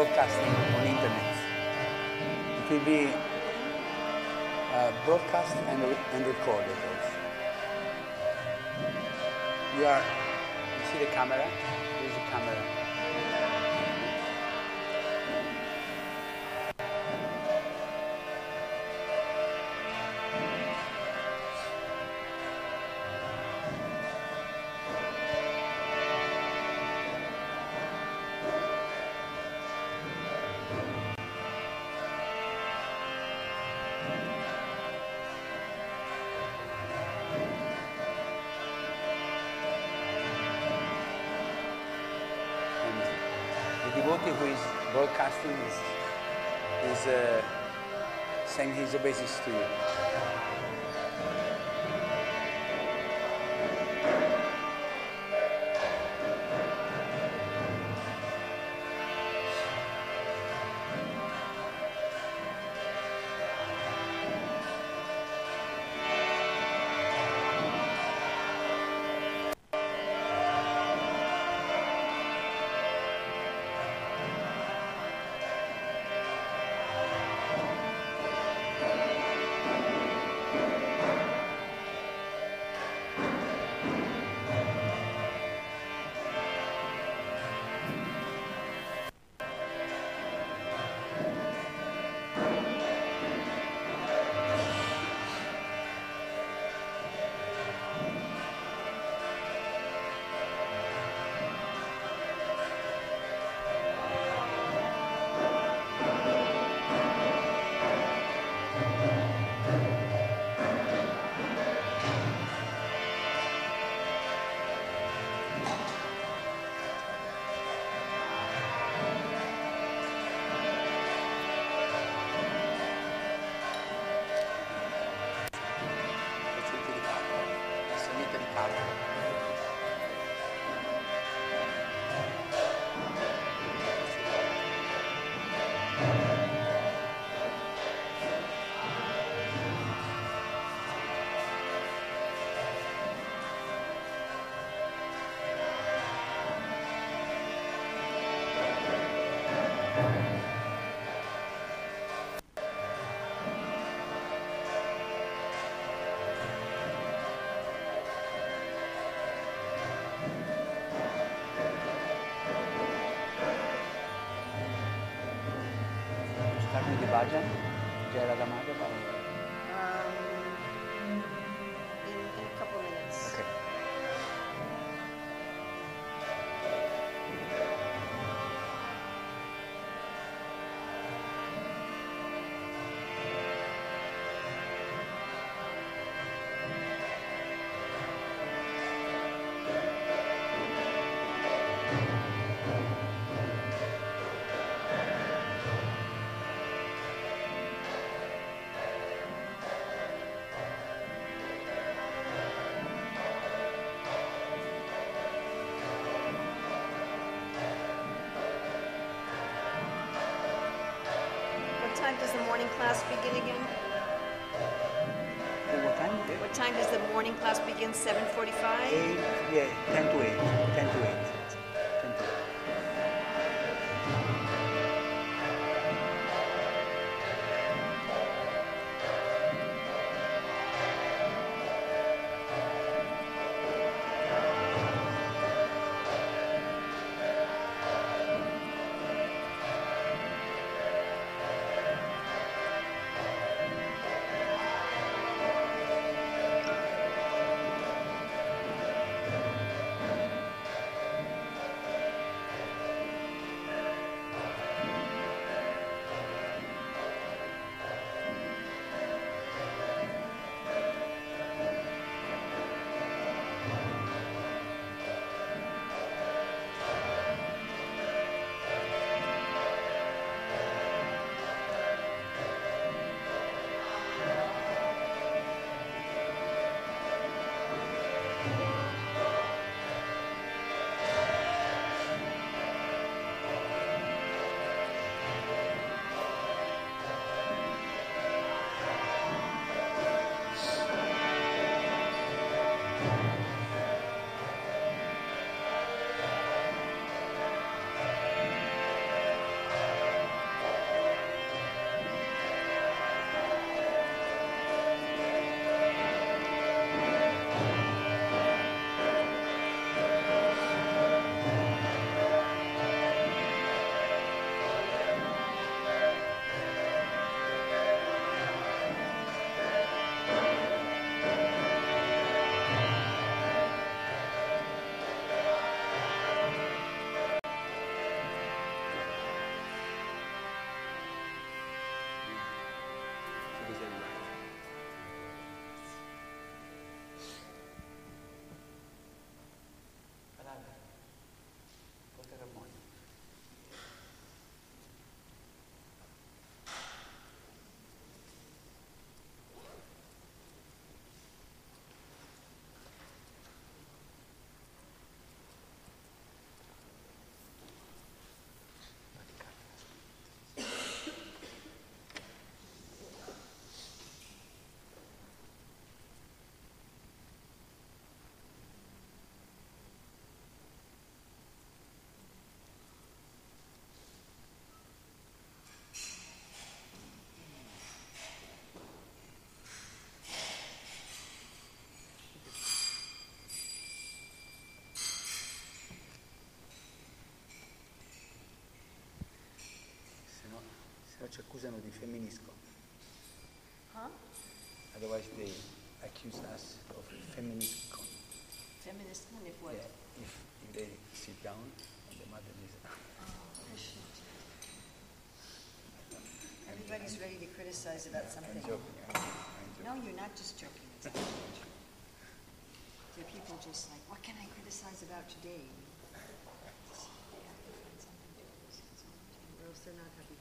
broadcasting on internet. It will be uh, broadcast and, and recorded. You are, you see the camera? Saying his obeisance to you. 大丈。Does the morning class begin again? At what time? What time does the morning class begin? 7:45. Eight, yeah, 10 to 8. 10 to 8. Ci accusano di femminisco. Huh? Otherwise they accuse us of. Feminist kind of what? Yeah, if, if they sit down and the mother is... Ah, Everybody's ready to criticize about I'm something. joking. I'm, I'm No, you're not just joking. It's. There are people just like, what can I criticize about today? They have to find something to criticize all the time, or else they're not happy.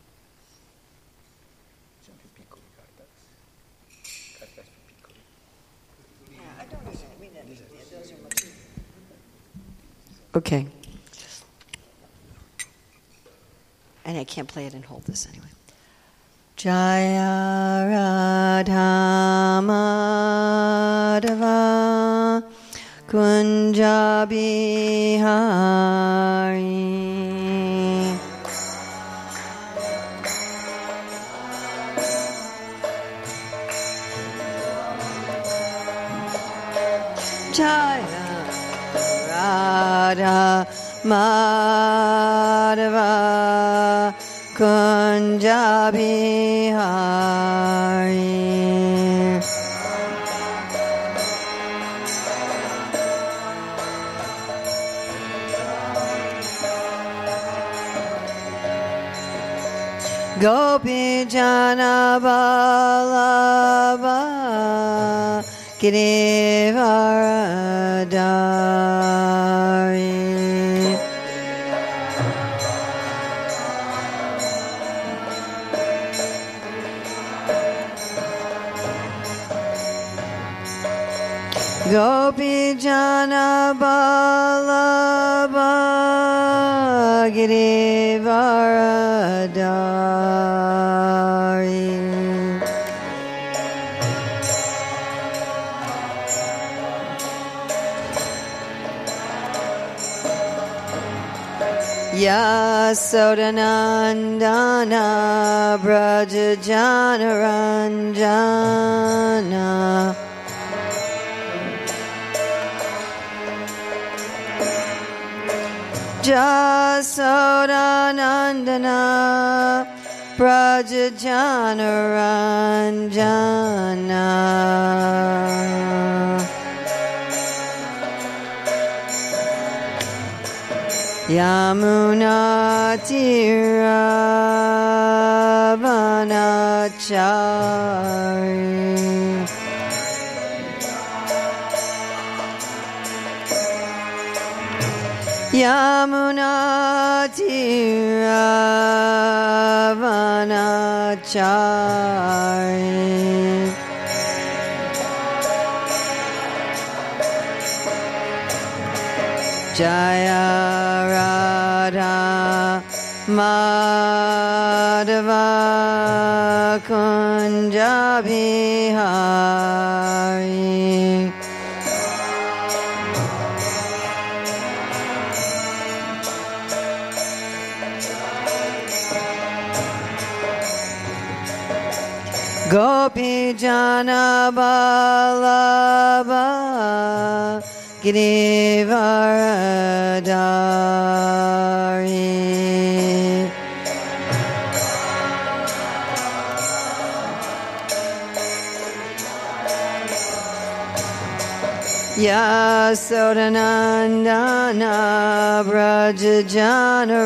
Sono più piccoli i cartas. Cartas più piccoli. Yeah, I don't need that. We don't need that. Those are much. Okay. And I can't play it and hold this anyway. Jaya Radha Madhava Kunja Bihari Madhava Kunjabi Hari. Gopi Jana Balaba Kirivardhan Gopi Jana Balaba Girivaradari Yasodanandana Brajajana Ranjana Jasodanandana Prajajanaranjana Yamunatiravana Chari Yamuna Tiravanachari Jaya Radha Madhava Gopi Jana Balaba Girivaradari. Yasodanandana Brajajana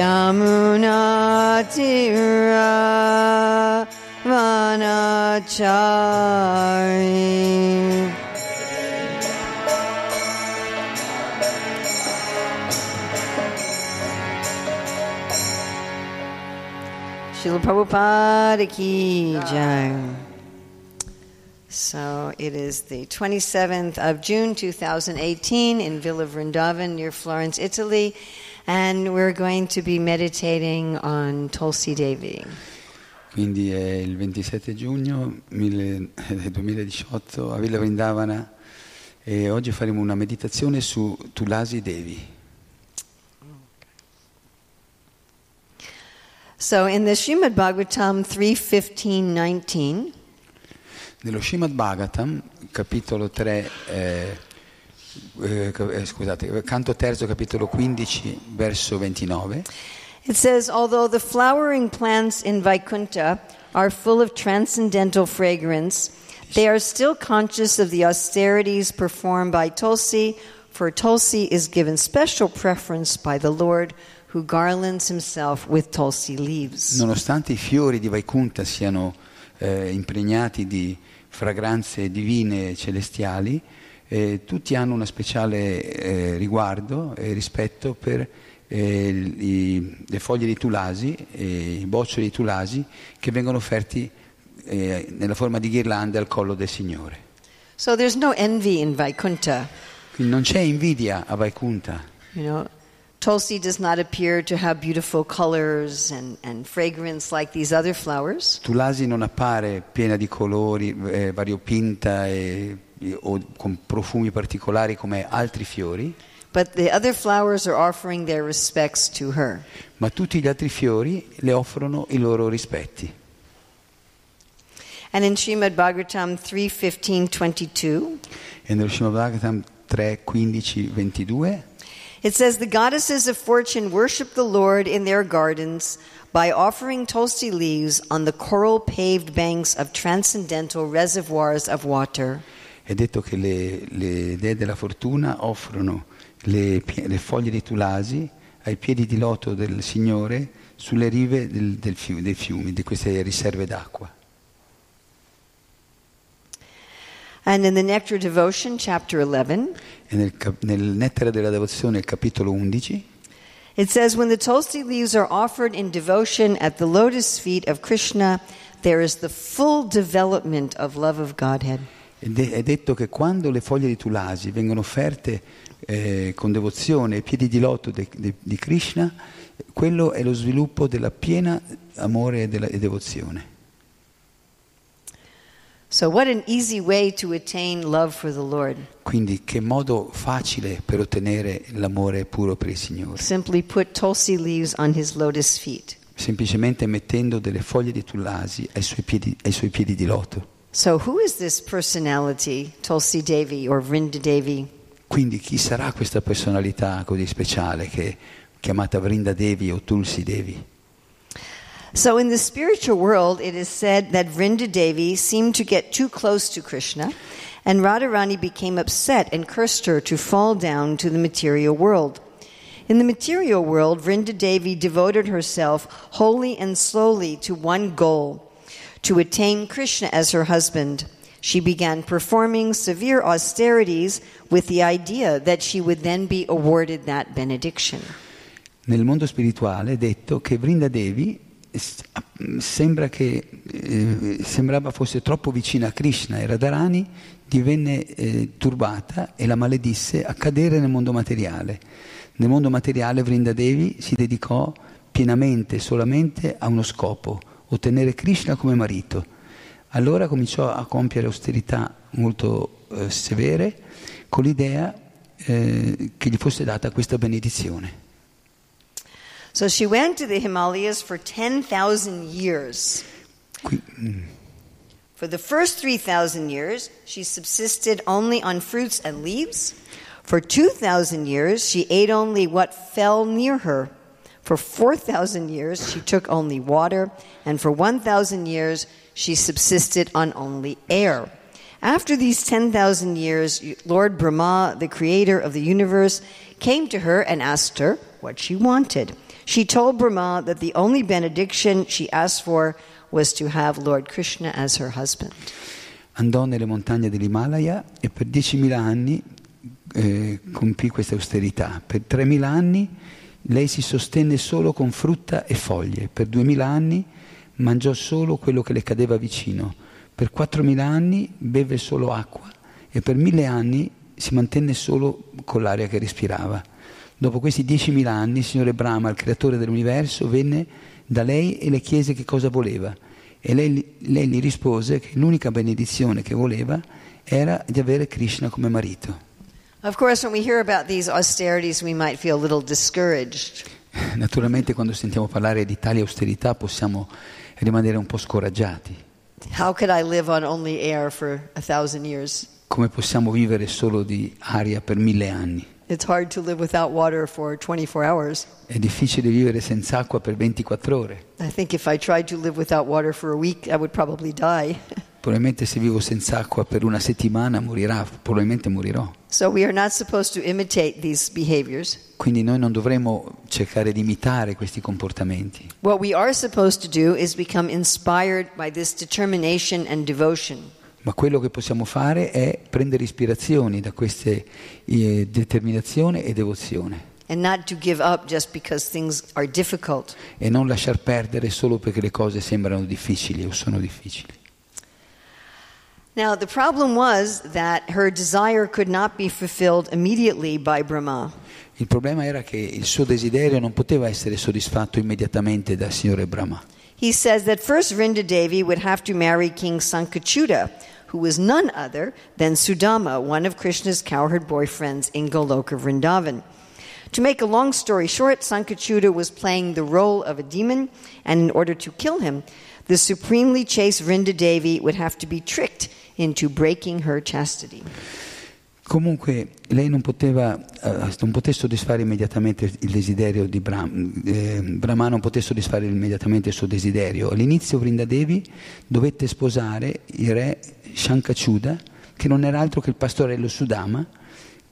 Ranjana Yamuna Vanachari Srila Prabhupada ki jai. So it is the 27th of June 2018 in Villa Vrindavan near Florence, Italy, and we're going to be meditating on Tulsi Devi. Quindi è il 27 giugno 1000 eh, 2018 a Villa Vrindavana e oggi faremo una meditazione su Tulasi Devi. So in the Srimad Bhagavatam 3.15.19, Nello Srimad Bhagavatam, capitolo 3, eh, eh, eh, scusate, canto terzo, capitolo 15, verso 29, It says, Although the flowering plants in Vaikuntha are full of transcendental fragrance, they are still conscious of the austerities performed by Tulsi, for Tulsi is given special preference by the Lord, who garlands himself with Tulsi leaves. nonostante i fiori di Vaikunta siano eh, impregnati di fragranze divine e celestiali, eh, tutti hanno una speciale eh, riguardo e rispetto per eh, i- le foglie di tulasi i boccioli di tulasi che vengono offerti eh, nella forma di ghirlande al collo del Signore. So there's no envy in Vaikuntha. Quindi non c'è invidia a Vaikunta. You know, Tulsi does not appear to have beautiful colors and, and fragrance like these other flowers. Tulasi non appare piena di colori, eh, variopinta e- o con profumi particolari come altri fiori, But the other flowers are offering their respects to her. ma tutti gli altri fiori le offrono i loro rispetti. And in Srimad Bhagavatam 3:15 22, E nello Srimad Bhagavatam 3 22 it says the goddesses of fortune worship the Lord in their gardens by offering tulsi leaves on the coral paved banks of transcendental reservoirs of water. È detto che le, le dee della fortuna offrono le, le foglie di tulasi ai piedi di loto del Signore sulle rive del- del fiu- dei fiumi, di queste riserve d'acqua. And in the Nectar Devotion chapter 11, E nel, nel Nettare della Devozione, capitolo 11, It says, When the Tulsi leaves are offered in devotion at the lotus feet of Krishna, there is the full development of love of Godhead. È, detto che quando le foglie di tulasi vengono offerte eh, con devozione ai piedi di loto de- de- di Krishna, quello è lo sviluppo della piena amore e, della, e devozione. So. Quindi che modo facile per ottenere l'amore puro per il Signore? Simply put Tulsi leaves on his lotus feet. Semplicemente mettendo delle foglie di tulasi ai suoi piedi, ai suoi piedi di loto. So, who is this personality, Tulsi Devi or Vrinda Devi? Quindi chi sarà questa personalità così speciale che chiamata Vrinda Devi o Tulsi Devi? So, in the spiritual world, it is said that Vrinda Devi seemed to get too close to Krishna, and Radharani became upset and cursed her to fall down to the material world. In the material world, Vrinda Devi devoted herself wholly and slowly to one goal to attain Krishna as her husband. She began performing severe austerities with the idea that she would then be awarded that benediction. Nel mondo spirituale è detto che Vrinda Devi sembra che eh, sembrava fosse troppo vicina a Krishna e Radharani divenne eh, turbata e la maledisse a cadere nel mondo materiale. Nel mondo materiale Vrinda Devi si dedicò pienamente, solamente a uno scopo, ottenere Krishna come marito. Allora cominciò a compiere austerità molto eh, severe con l'idea eh, che gli fosse data questa benedizione. So she went to the Himalayas for 10,000 years. Qui- mm. For the first 3,000 years, she subsisted only on fruits and leaves. For 2,000 years, she ate only what fell near her. For 4,000 years, she took only water. And for 1,000 years, she subsisted on only air. After these 10,000 years, Lord Brahma, the creator of the universe, came to her and asked her what she wanted. She told Brahma that the only benediction she asked for was to have Lord Krishna as her husband. andò nelle montagne dell'Himalaya e per 10.000 anni eh, compì questa austerità. Per 3.000 anni lei si sostenne solo con frutta e foglie, per 2.000 anni mangiò solo quello che le cadeva vicino, per 4.000 anni beve solo acqua e per 1.000 anni si mantenne solo con l'aria che respirava. Dopo questi 10.000 anni il Signore Brahma, il creatore dell'universo, venne da lei e le chiese che cosa voleva. E lei, lei gli rispose che l'unica benedizione che voleva era di avere Krishna come marito. Of course, when we hear about these austerities, we might feel a little discouraged. Naturalmente quando sentiamo parlare di tali austerità possiamo rimanere un po' scoraggiati. How could I live on only air for a thousand years? Come possiamo vivere solo di aria per mille anni? It's hard to live without water for 24 hours. È difficile vivere senza acqua per 24 ore. I think if I tried to live without water for a week, I would probably die. Probabilmente se vivo senza acqua per una settimana morirà, probabilmente morirò. So. Quindi noi non dovremmo cercare di imitare questi comportamenti. What we are supposed to do is become inspired by this determination and devotion. Ma quello che possiamo fare è prendere ispirazioni da queste eh, determinazione e devozione and not to give up just because things are difficult. e non lasciar perdere solo perché le cose sembrano difficili o sono difficili. Now, the problem was that her desire could not be fulfilled immediately by Brahma. Il problema era che il suo desiderio non poteva essere soddisfatto immediatamente dal Signore Brahma. He says that first Vrinda Devi would have to marry King Sankachuta, who was none other than Sudama, one of Krishna's cowherd boyfriends in Goloka Vrindavan. To make a long story short, Sankachuta was playing the role of a demon, and in order to kill him, the supremely chaste Vrinda Devi would have to be tricked into breaking her chastity. Comunque lei non poteva, eh, non poté soddisfare immediatamente il desiderio di Brahma, eh, Brahma non poté soddisfare immediatamente il suo desiderio. All'inizio Vrindadevi dovette sposare il re Shankachuda, che non era altro che il pastorello Sudama,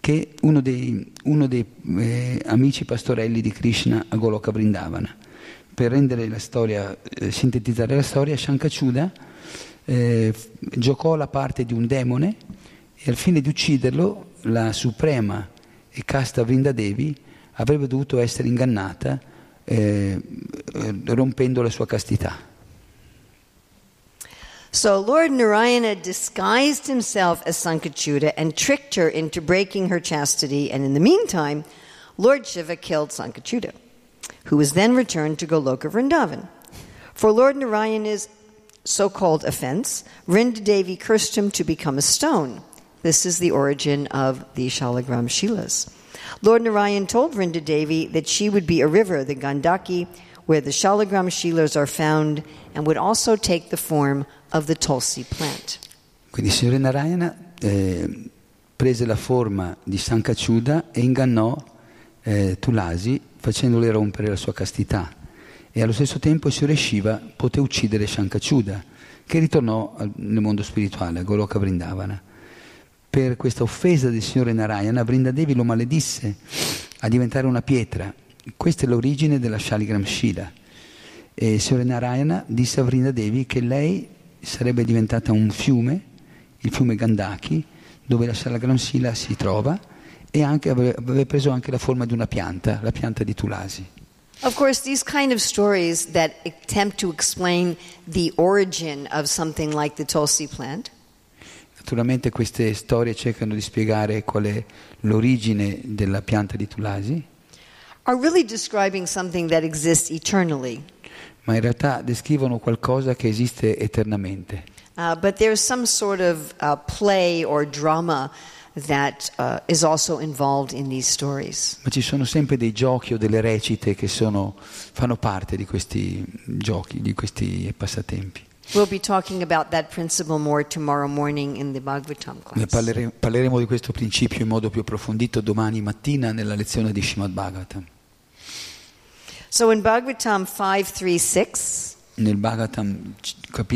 che uno dei, uno dei eh, amici pastorelli di Krishna a Goloka Vrindavana. Per rendere la storia, eh, sintetizzare la storia, Shankachuda eh, giocò la parte di un demone e al fine di ucciderlo la suprema e casta Vrindadevi avrebbe dovuto essere ingannata eh, rompendo la sua castità. So Lord Narayana disguised himself as Sankachuta and tricked her into breaking her chastity, and in the meantime, Lord Shiva killed Sankachuta, who was then returned to Goloka Vrindavan. For Lord Narayana's so called offense, Vrindadevi cursed him to become a stone. This is the origin of the Shalagram Shilas. Lord Narayan told Vrindadevi that she would be a river, the Gandaki, where the Shalagram Shilas are found, and would also take the form of the Tulsi plant. Quindi Signore Narayana eh, prese la forma di Sankachuda e ingannò eh, Tulasi facendole rompere la sua castità e allo stesso tempo il Signore Shiva poté uccidere Shankachuda che ritornò nel mondo spirituale, a Goloka Vrindavana. Per questa offesa del Signore Narayana, Vrindadevi lo maledisse a diventare una pietra. Questa è l'origine della Shaligram Shila. E il Signore Narayana disse a Vrindadevi che lei sarebbe diventata un fiume, il fiume Gandaki, dove la Shalagram Shila si trova e anche, aveva preso anche la forma di una pianta, la pianta di Tulasi. Of course, these kind of stories that attempt to explain the origin of something like the Tulsi plant Naturalmente queste storie cercano di spiegare qual è l'origine della pianta di Tulasi, are really describing something that exists eternally. ma in realtà descrivono qualcosa che esiste eternamente. Uh, but there's some sort of uh, play or drama that uh, is also involved in these stories. Ma ci sono sempre dei giochi o delle recite che sono, fanno parte di questi giochi, di questi passatempi. We'll be talking about that principle more tomorrow morning in the Bhagavatam Ne class. parlere- parleremo di questo principio in modo più approfondito domani mattina nella lezione di Srimad Bhagavatam. So in Bhagavatam 536, Nel Bhagavatam,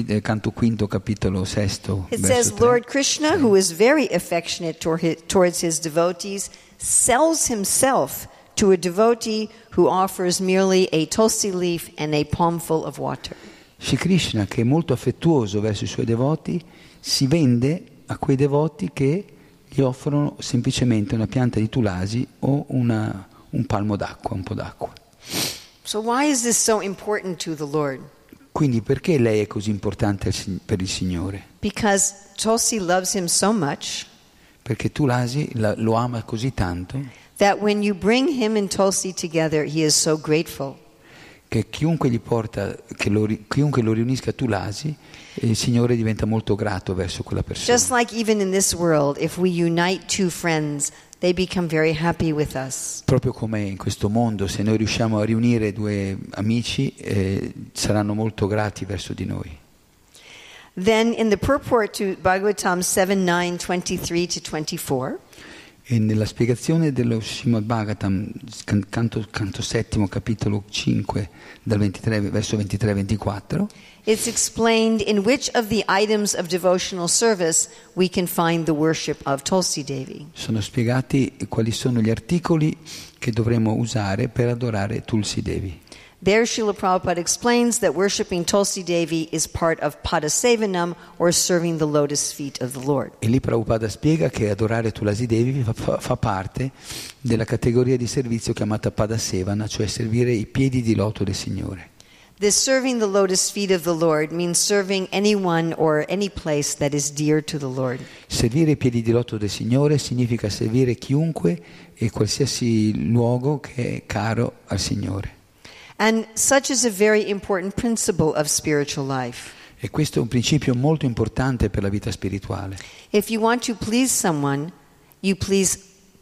eh, canto quinto, capitolo sesto, it says. Lord Krishna, who is very affectionate towards his devotees, sells himself to a devotee who offers merely a tulsi leaf and a palmful of water. Shri Krishna, che è molto affettuoso verso i suoi devoti, si vende a quei devoti che gli offrono semplicemente una pianta di tulasi o una- un palmo d'acqua, un po' d'acqua. So why is this so important to the Lord? Quindi perché lei è così importante per il Signore? Because Tulsi loves him so much Perché Tulasi la- lo ama così tanto that when you bring him and Tulsi together, he is so grateful. che chiunque, gli porta, che lo, chiunque lo riunisca a Tulasi, eh, il Signore diventa molto grato verso quella persona. Just like even in this world, if we unite two friends, they become very happy with us. Proprio come in questo mondo, se noi riusciamo a riunire due amici, eh, saranno molto grati verso di noi. Then in the purport to Bhagavatam 7 9 23 to 24, E nella spiegazione dello Srimad Bhagavatam, can- canto, canto settimo, capitolo 5, dal 23, verso 23-24, it's explained in which of the items of devotional service we can find the worship of Tulsi Devi. sono spiegati quali sono gli articoli che dovremo usare per adorare Tulsi Devi. There, Srila Prabhupada explains that worshiping Tulsi Devi is part of Padasevanam, or serving the lotus feet of the Lord. E lì Prabhupada spiega che adorare Tulasi Devi fa, fa- fa parte della categoria di servizio chiamata Padasevana, cioè servire i piedi di loto del Signore. This serving the lotus feet of the Lord means serving anyone or any place that is dear to the Lord. Servire i piedi di loto del Signore significa servire chiunque e qualsiasi luogo che è caro al Signore. And such is a very important principle of spiritual life. E questo è un principio molto importante per la vita spirituale. If you want to please someone, you please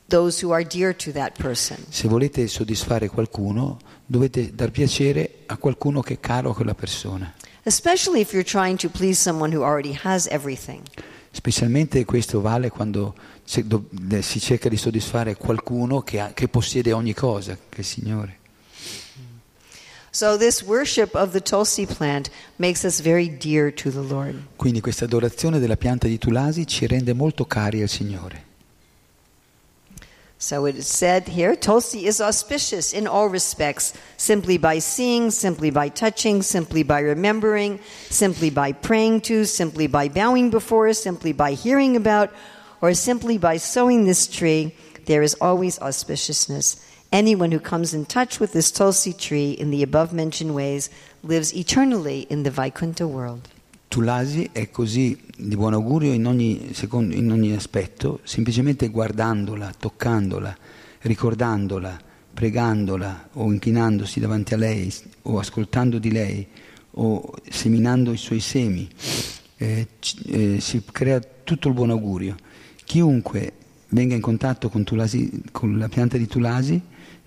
those who are dear to that person. Se volete soddisfare qualcuno, dovete dar piacere a qualcuno che è caro a quella persona. Especially if you're trying to please someone who already has everything. Specialmente questo vale quando si cerca di soddisfare qualcuno che, ha- che possiede ogni cosa, che è il Signore. So, this worship of the Tulsi plant makes us very dear to the Lord. Quindi questa adorazione della pianta di Tulasi ci rende molto cari al Signore. So, it is said here Tulsi is auspicious in all respects, simply by seeing, simply by touching, simply by remembering, simply by praying to, simply by bowing before, simply by hearing about, or simply by sowing this tree. There is always auspiciousness. Anyone who comes in touch with this Tulsi tree in the above mentioned ways lives eternally in the Vaikuntha world. Tulasi è così di buon augurio in ogni, secondo- in ogni aspetto, semplicemente guardandola, toccandola, ricordandola, pregandola o inchinandosi davanti a lei o ascoltando di lei o seminando i suoi semi, eh, eh, si crea tutto il buon augurio. Chiunque venga in contatto con, Tulasi- con la pianta di Tulasi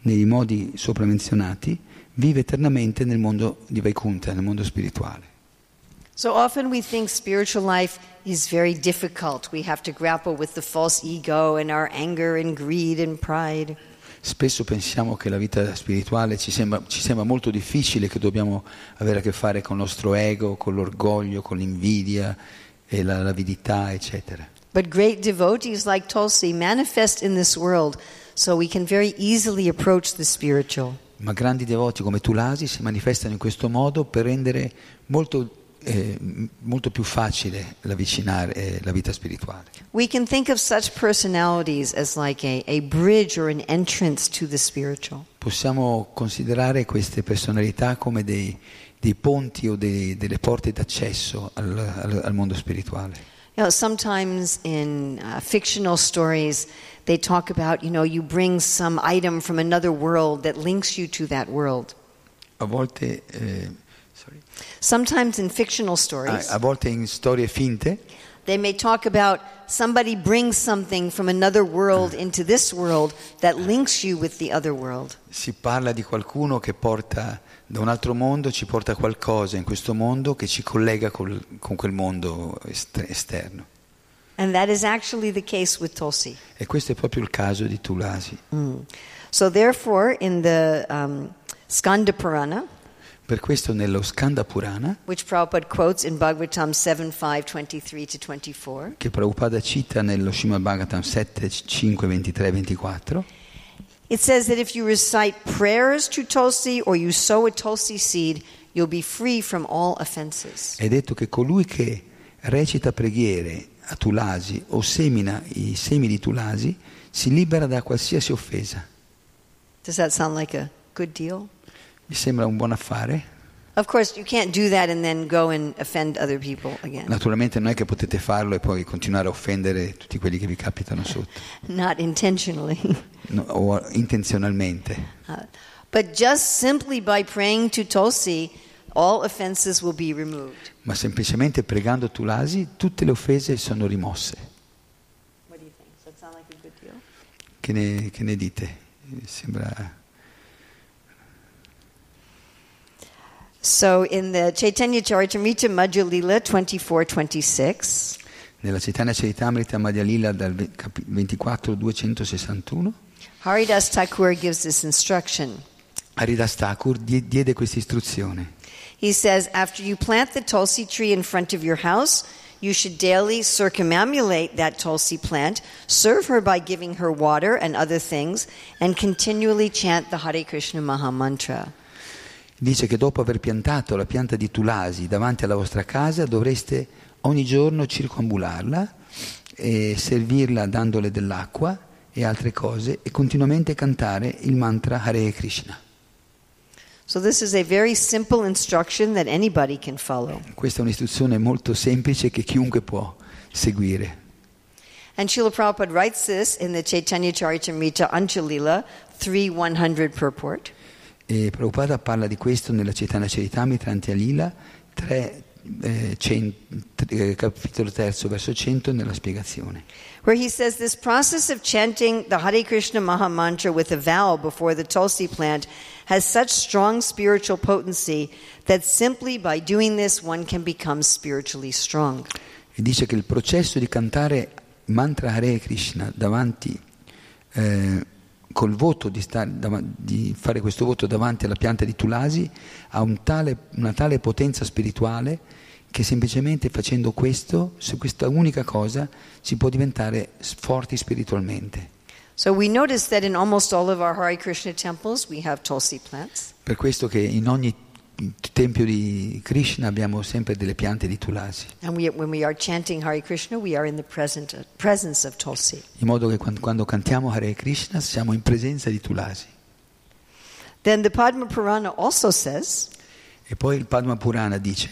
nei modi sopra menzionati vive eternamente nel mondo di Vaikuntha, nel mondo spirituale. So often we think spiritual life is very difficult. We have to grapple with the false ego and our anger and greed and pride. Spesso pensiamo che la vita spirituale ci sembra, ci sembra molto difficile, che dobbiamo avere a che fare con il nostro ego, con l'orgoglio, con l'invidia e la- l'avidità, eccetera. But great devotees like Tulsi manifest in this world so we can very easily approach the spiritual. Ma grandi devoti come Tulasi si manifestano in questo modo per rendere molto, eh, molto più facile l'avvicinare eh, la vita spirituale. We can think of such personalities as like a, a bridge or an entrance to the spiritual. Possiamo considerare queste personalità come dei, dei ponti o dei- delle porte d'accesso al, al- al mondo spirituale. You know, sometimes in uh, fictional stories, they talk about, you know, you bring some item from another world that links you to that world. A volte, eh, sorry. Sometimes in fictional a, stories, a volte in storie finte they may talk about somebody brings something from another world into this world that links you with the other world. si parla di qualcuno che porta da un altro mondo, ci porta qualcosa in questo mondo che ci collega col- con quel mondo est- esterno. And that is actually the case with Tulsi. E questo è proprio il caso di Tulasi. So, therefore, in the um, Skanda Purana, Per questo nello Skanda Purana, which Prabhupada quotes in Bhagavatam 7 5 23 to 24, che Prabhupada cita nello Srimad Bhagavatam 7, 5, 23 24, It says that if you recite prayers to Tulsi or you sow a Tulsi seed, you'll be free from all offenses. è detto che colui che recita preghiere a Tulasi o semina i semi di Tulasi si libera da qualsiasi offesa. Does that sound like a good deal? Mi sembra un buon affare? Of course, you can't do that and then go and offend other people again. Naturalmente non è che potete farlo e poi continuare a offendere tutti quelli che vi capitano sotto, Not intentionally. no, o intenzionalmente. Uh, but just simply by praying to Tulsi, all offenses will be removed. Ma semplicemente pregando Tulasi tutte le offese sono rimosse. What do you think? Does that sound like a good deal? Che ne, che ne dite? Eh, Sembra... So in the Chaitanya Charitamrita Madhya Lila 24-26, Nella Chaitanya Charitamrita Madhya Lila dal ve- capi- 24 261 Haridas Thakur gives this instruction. Haridas Thakur die- diede questa istruzione. He says, after you plant the tulsi tree in front of your house, you should daily circumambulate that tulsi plant, serve her by giving her water and other things, and continually chant the Hare Krishna Maha Mantra. Dice che dopo aver piantato la pianta di Tulasi davanti alla vostra casa dovreste ogni giorno circumambularla e servirla dandole dell'acqua e altre cose e continuamente cantare il mantra Hare Krishna. So, this is a very simple instruction that anybody can follow. Questa è un'istruzione molto semplice che chiunque può seguire. And Srila Prabhupada writes this in the Chaitanya Charitamrita Anjalila 3 100 purport. E Prabhupada parla di questo nella Chaitanya Charitamrita Antialila 3, eh, eh, capitolo 3, verso 100 nella spiegazione. where he says this process of chanting the Hare Krishna Maha Mantra with a vow before the Tulsi plant has such strong spiritual potency that simply by doing this one can become spiritually strong. E dice che il processo di cantare mantra Hare Krishna davanti, eh, col voto di, star- dav- di fare questo voto davanti alla pianta di Tulasi, ha un tale- una tale potenza spirituale che semplicemente facendo questo, su questa unica cosa, si può diventare forti spiritualmente. So we notice that in almost all of our Hare Krishna temples we have Tulsi plants. Per questo che in ogni tempio di Krishna abbiamo sempre delle piante di Tulasi, we, we Krishna, in present, Tulsi. modo che quan- quando cantiamo Hare Krishna siamo in presenza di Tulasi. Then the Padma Purana also says E poi il Padma Purana dice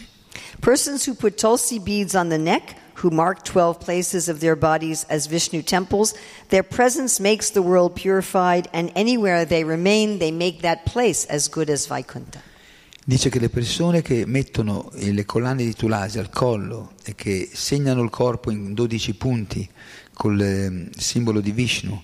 Persons who put tulsi beads on the neck, who mark 12 places of their bodies as Vishnu temples, their presence makes the world purified, and anywhere they remain, they make that place as good as Vaikuntha. Dice che le persone che mettono eh, le collane di Tulasi al collo e che segnano il corpo in 12 punti col eh, simbolo di Vishnu,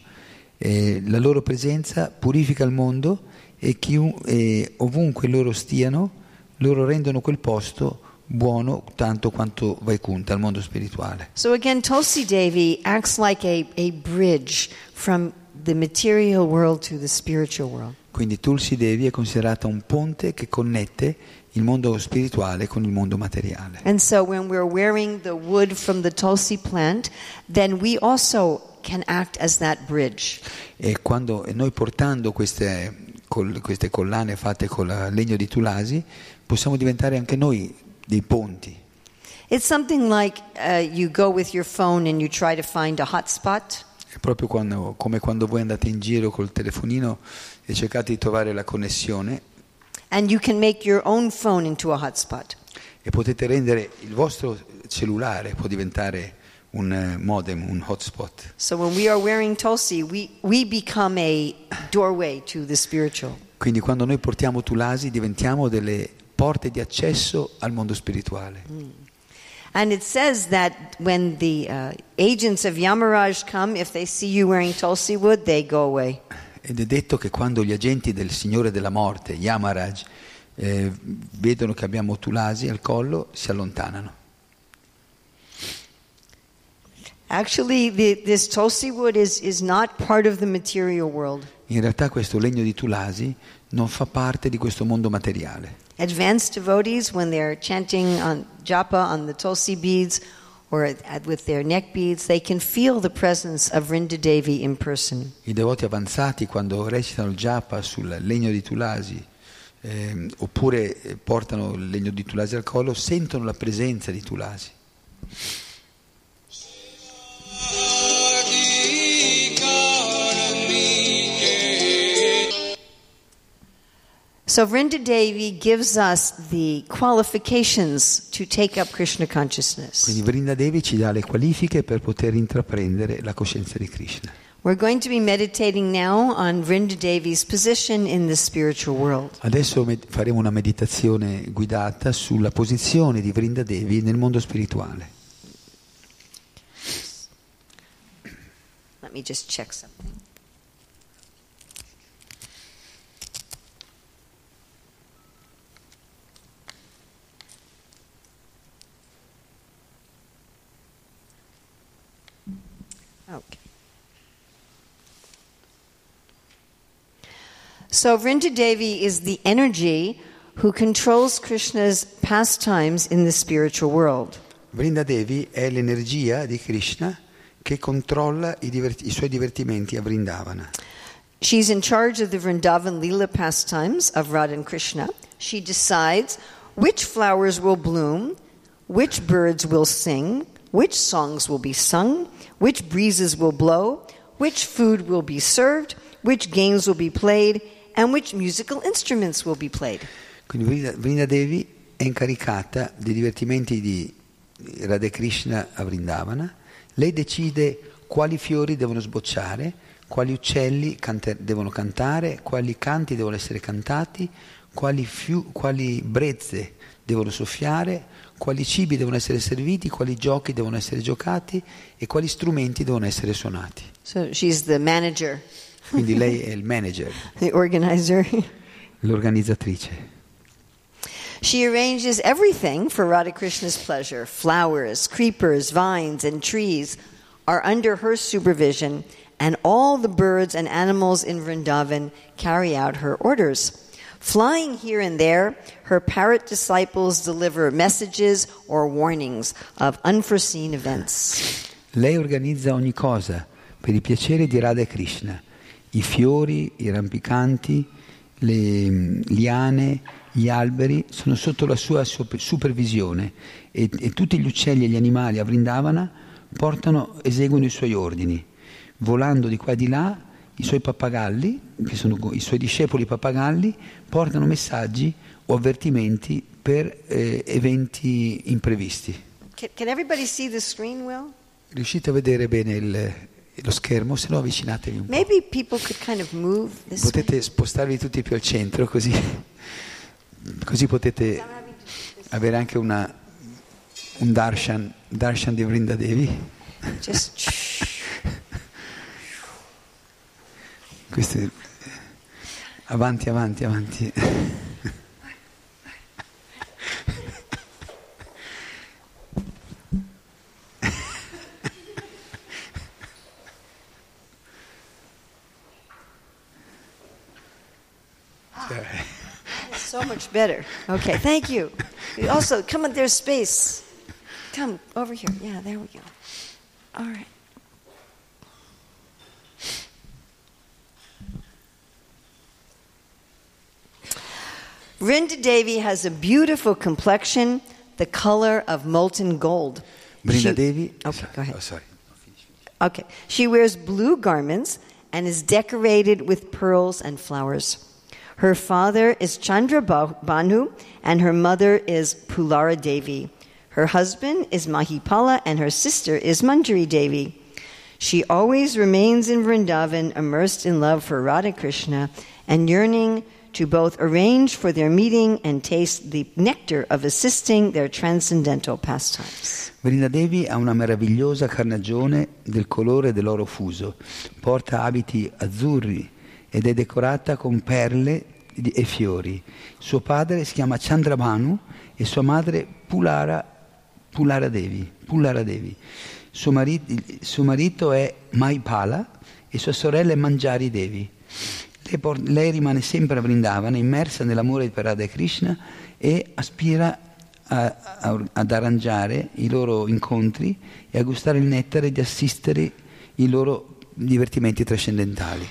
eh, la loro presenza purifica il mondo e, chiun- e ovunque loro stiano, loro rendono quel posto buono tanto quanto Vaikunta, il mondo spirituale. So again, Tulsi Devi acts like a, a bridge from the material world to the spiritual world. Quindi Tulsi Devi è considerata un ponte che connette il mondo spirituale con il mondo materiale. And so when we're wearing the wood from the Tulsi plant, then we also can act as that bridge. E quando e noi portando queste, col- queste collane fatte con il legno di Tulasi, possiamo diventare anche noi dei ponti. It's something like uh, you go with your phone and you try to find a hotspot. È proprio quando- come quando voi andate in giro col telefonino e cercate di trovare la connessione And you can make your own phone into a hotspot. e potete rendere il vostro cellulare, può diventare un eh, modem, un hotspot. So when we are wearing Tulsi, we, we. Quindi quando noi portiamo Tulasi diventiamo delle porte di accesso al mondo spirituale. And it says that when the uh, agents of Yamaraj come, if they see you wearing Tulsi wood, they go away. Ed è detto che quando gli agenti del Signore della Morte, Yamaraj, eh, vedono che abbiamo Tulasi al collo, si allontanano. Actually, the, this Tulsi wood is, is not part of the material world. In realtà questo legno di Tulasi non fa parte di questo mondo materiale. Advanced devotees, when they're chanting on japa on the Tulsi beads or with their neck beads, they can feel the presence of Vrinda Devi in person. I devoti avanzati quando recitano il japa sul legno di Tulasi ehm, oppure eh, portano il legno di Tulasi al collo sentono la presenza di Tulasi. So Vrinda Devi gives us the qualifications to take up Krishna consciousness. Quindi Vrinda Devi ci dà le qualifiche per poter intraprendere la coscienza di Krishna. We're going to be meditating now on Vrinda Devi's position in the spiritual world. Adesso faremo una meditazione guidata sulla posizione di Vrinda Devi nel mondo spirituale. Let me just check something. So Vrinda Devi is the energy who controls Krishna's pastimes in the spiritual world. Vrinda Devi è l'energia di Krishna che controlla i, diverti- i suoi divertimenti a Vrindavana. She's in charge of the Vrindavan Leela pastimes of Radha and Krishna. She decides which flowers will bloom, which birds will sing, which songs will be sung, which breezes will blow, which food will be served, which games will be played, and which musical instruments will be played. Quindi Vrinda, Devi è incaricata dei divertimenti di Radha Krishna a Vrindavana. Lei decide quali fiori devono sbocciare, quali uccelli cante- devono cantare, quali canti devono essere cantati, quali, fiu- quali brezze devono soffiare, quali cibi devono essere serviti, quali giochi devono essere giocati e quali strumenti devono essere suonati. So she's the manager, Quindi lei è il manager, the organizer. l'organizzatrice. She arranges everything for Radhakrishna's pleasure. Flowers, creepers, vines, and trees are under her supervision, and all the birds and animals in Vrindavan carry out her orders. Flying here and there, her parrot disciples deliver messages or warnings of unforeseen events. Lei organizza ogni cosa per il piacere di Radha Krishna. I fiori, i rampicanti, le mm, liane, gli alberi sono sotto la sua sup- supervisione e, e tutti gli uccelli e gli animali a Vrindavana portano, eseguono i suoi ordini. Volando di qua e di là, i suoi pappagalli, che sono i suoi discepoli pappagalli, portano messaggi o avvertimenti per eh, eventi imprevisti. Can, can everybody see the screen, Will? Riuscite a vedere bene il- lo schermo? Se no avvicinatevi un po'. Kind of this way. Potete spostarvi tutti più al centro così, così potete avere anche una, un darshan, darshan di Vrinda Devi. Just. Questo è- avanti, avanti, So much better. Okay, thank you. Also, come on, there's space. Come over here. Yeah, there we go. All right. Rinda Devi has a beautiful complexion, the color of molten gold. Rinda Devi. Okay, go ahead. Oh, sorry. Okay. She wears blue garments and is decorated with pearls and flowers. Her father is Chandra Ba- Banu and her mother is Pulara Devi. Her husband is Mahipala and her sister is Manjari Devi. She always remains in Vrindavan, immersed in love for Radha Krishna and yearning to both arrange for their meeting and taste the nectar of assisting their transcendental pastimes. Vrinda Devi ha una meravigliosa carnagione del colore dell'oro fuso, porta abiti azzurri ed è decorata con perle e fiori. Suo padre si chiama Chandrabhanu e sua madre Pulara, Pulara Devi. Pulara Devi. Suo, mari- suo marito è Maipala e sua sorella è Manjari Devi. Lei, por- lei rimane sempre a Vrindavana, immersa nell'amore per Radha Krishna e aspira a- a- ad arrangiare i loro incontri e a gustare il nettare di assistere i loro divertimenti trascendentali.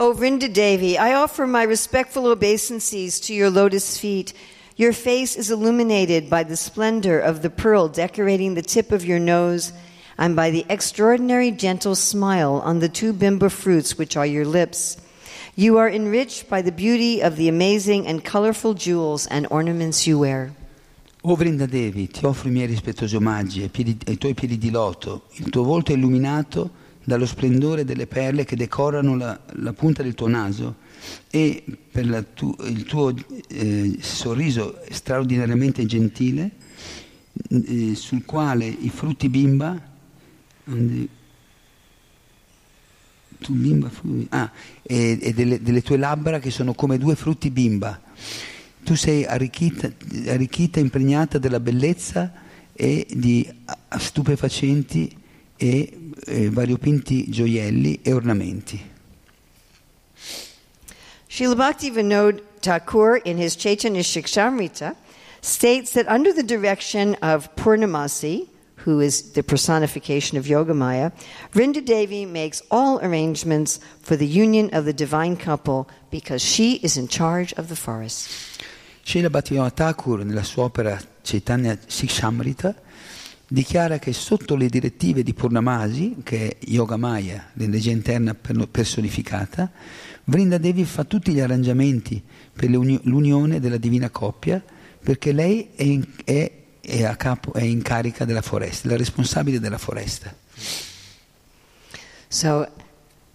O Rinda Devi, I offer my respectful obeisances to your lotus feet. Your face is illuminated by the splendor of the pearl decorating the tip of your nose and by the extraordinary gentle smile on the two bimba fruits which are your lips. You are enriched by the beauty of the amazing and colorful jewels and ornaments you wear. O Vrinda Devi, ti offro i miei rispettosi omaggi ai, piedi- ai tuoi piedi di loto. Il tuo volto è illuminato dallo splendore delle perle che decorano la, la punta del tuo naso e per tu- il tuo eh, sorriso straordinariamente gentile, eh, sul quale i frutti bimba, tu bimba ah, e, e delle, delle tue labbra che sono come due frutti bimba. Tu sei arricchita, arricchita impregnata della bellezza e di stupefacenti e eh, variopinti gioielli e ornamenti. Srila Bhakti Vinod Thakur, in his Chaitanya Shikshamrita, states that under the direction of Purnamasi, who is the personification of Yogamaya, Vrinda Devi makes all arrangements for the union of the divine couple because she is in charge of the forest. Srila Bhaktivinoda Thakur, nella sua opera Chaitanya Sikshamrita, dichiara che sotto le direttive di Purnamasi, che è Yogamaya, l'energia interna per- personificata, Vrinda Devi fa tutti gli arrangiamenti per l'uni- l'unione della divina coppia, perché lei è in, è- è capo, è in carica della foresta, la responsabile della foresta. So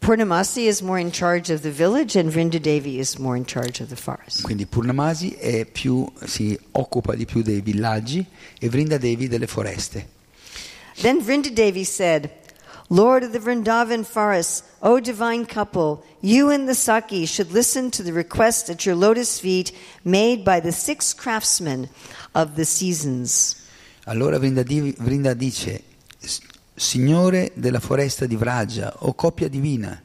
Purnamasi is more in charge of the village and Vrinda Devi is more in charge of the forest. Quindi Purnamasi è più- si occupa di più dei villaggi e Vrinda Devi delle foreste. Then Vrinda Devi said, Lord of the Vrindavan forest, O divine couple, you and the Saki should listen to the request at your lotus feet made by the six craftsmen of the seasons. Allora Vrinda, Vrinda dice, "S- Signore della foresta di Vraja, o coppia divina,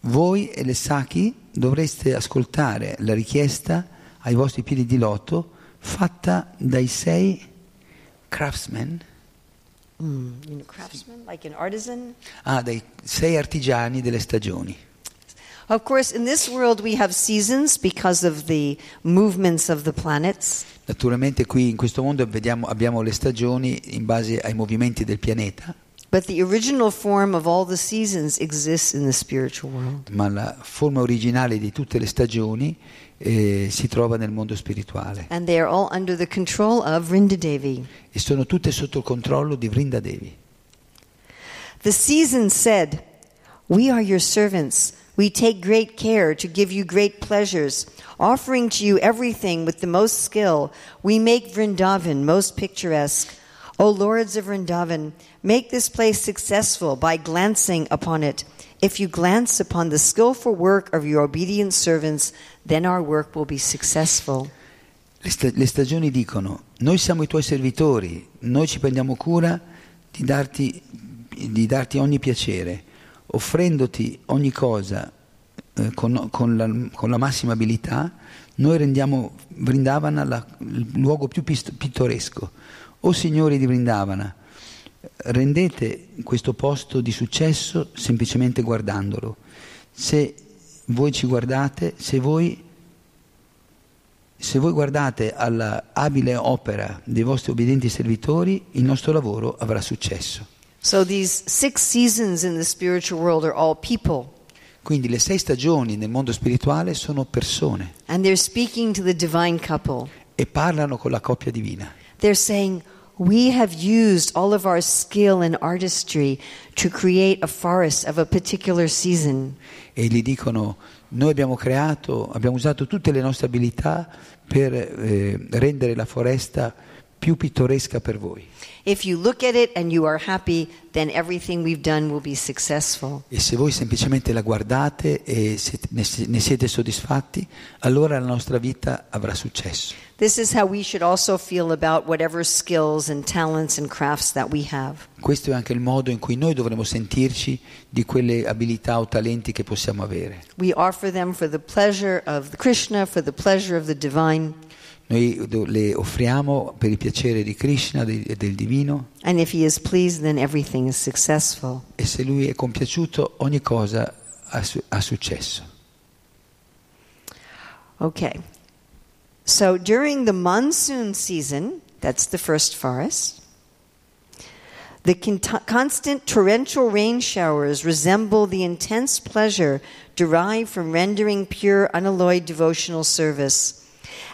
voi e le Saki dovreste ascoltare la richiesta ai vostri piedi di loto fatta dai sei craftsmen, Mm, know, craftsman, like an artisan? ah, dai sei artigiani delle stagioni. Of course, in this world we have seasons because of the movements of the planets. Naturalmente qui in questo mondo vediamo- abbiamo le stagioni in base ai movimenti del pianeta, But the original form of all the seasons exists in the spiritual world. ma la forma originale di tutte le stagioni eh, si trova nel mondo spirituale And they are all under the control of Vrinda Devi. e sono tutte sotto il controllo di Vrinda Devi. The seasons said, We are your servants. We take great care to give you great pleasures, offering to you everything with the most skill. We make Vrindavan most picturesque. O lords of Vrindavan, make this place successful by glancing upon it. If you glance upon the skillful work of your obedient servants, then our work will be successful. Le, sta- le stagioni dicono, noi siamo i tuoi servitori, noi ci prendiamo cura di darti, di darti ogni piacere, offrendoti ogni cosa eh, con, con la, con la massima abilità, noi rendiamo Vrindavana la- il luogo più pittoresco. O signori di Vrindavana, rendete questo posto di successo semplicemente guardandolo. Se voi ci guardate, se voi se voi guardate alla abile opera dei vostri obbedienti servitori, il nostro lavoro avrà successo. So these six seasons in the spiritual world are all people. Quindi le sei stagioni nel mondo spirituale sono persone And they're speaking to the divine couple. e parlano con la coppia divina. They're saying, We have used all of our skill and artistry to create a forest of a particular season. E gli dicono, noi abbiamo creato, abbiamo usato tutte le nostre abilità per eh, rendere la foresta più pittoresca per voi. Happy. E se voi semplicemente la guardate e siete- ne si- ne siete soddisfatti, allora la nostra vita avrà successo. This is how we should also feel about whatever skills and talents and crafts that we have. Questo è anche il modo in cui noi dovremo sentirci di quelle abilità o talenti che possiamo avere. We offer them for the pleasure of Krishna, for the pleasure of the divine. Noi le offriamo per il piacere di Krishna e del divino pleased, e se lui è compiaciuto ogni cosa ha, su- ha successo. Okay. So during the monsoon season, that's the first forest, the con- constant torrential rain showers resemble the intense pleasure derived from rendering pure, unalloyed devotional service.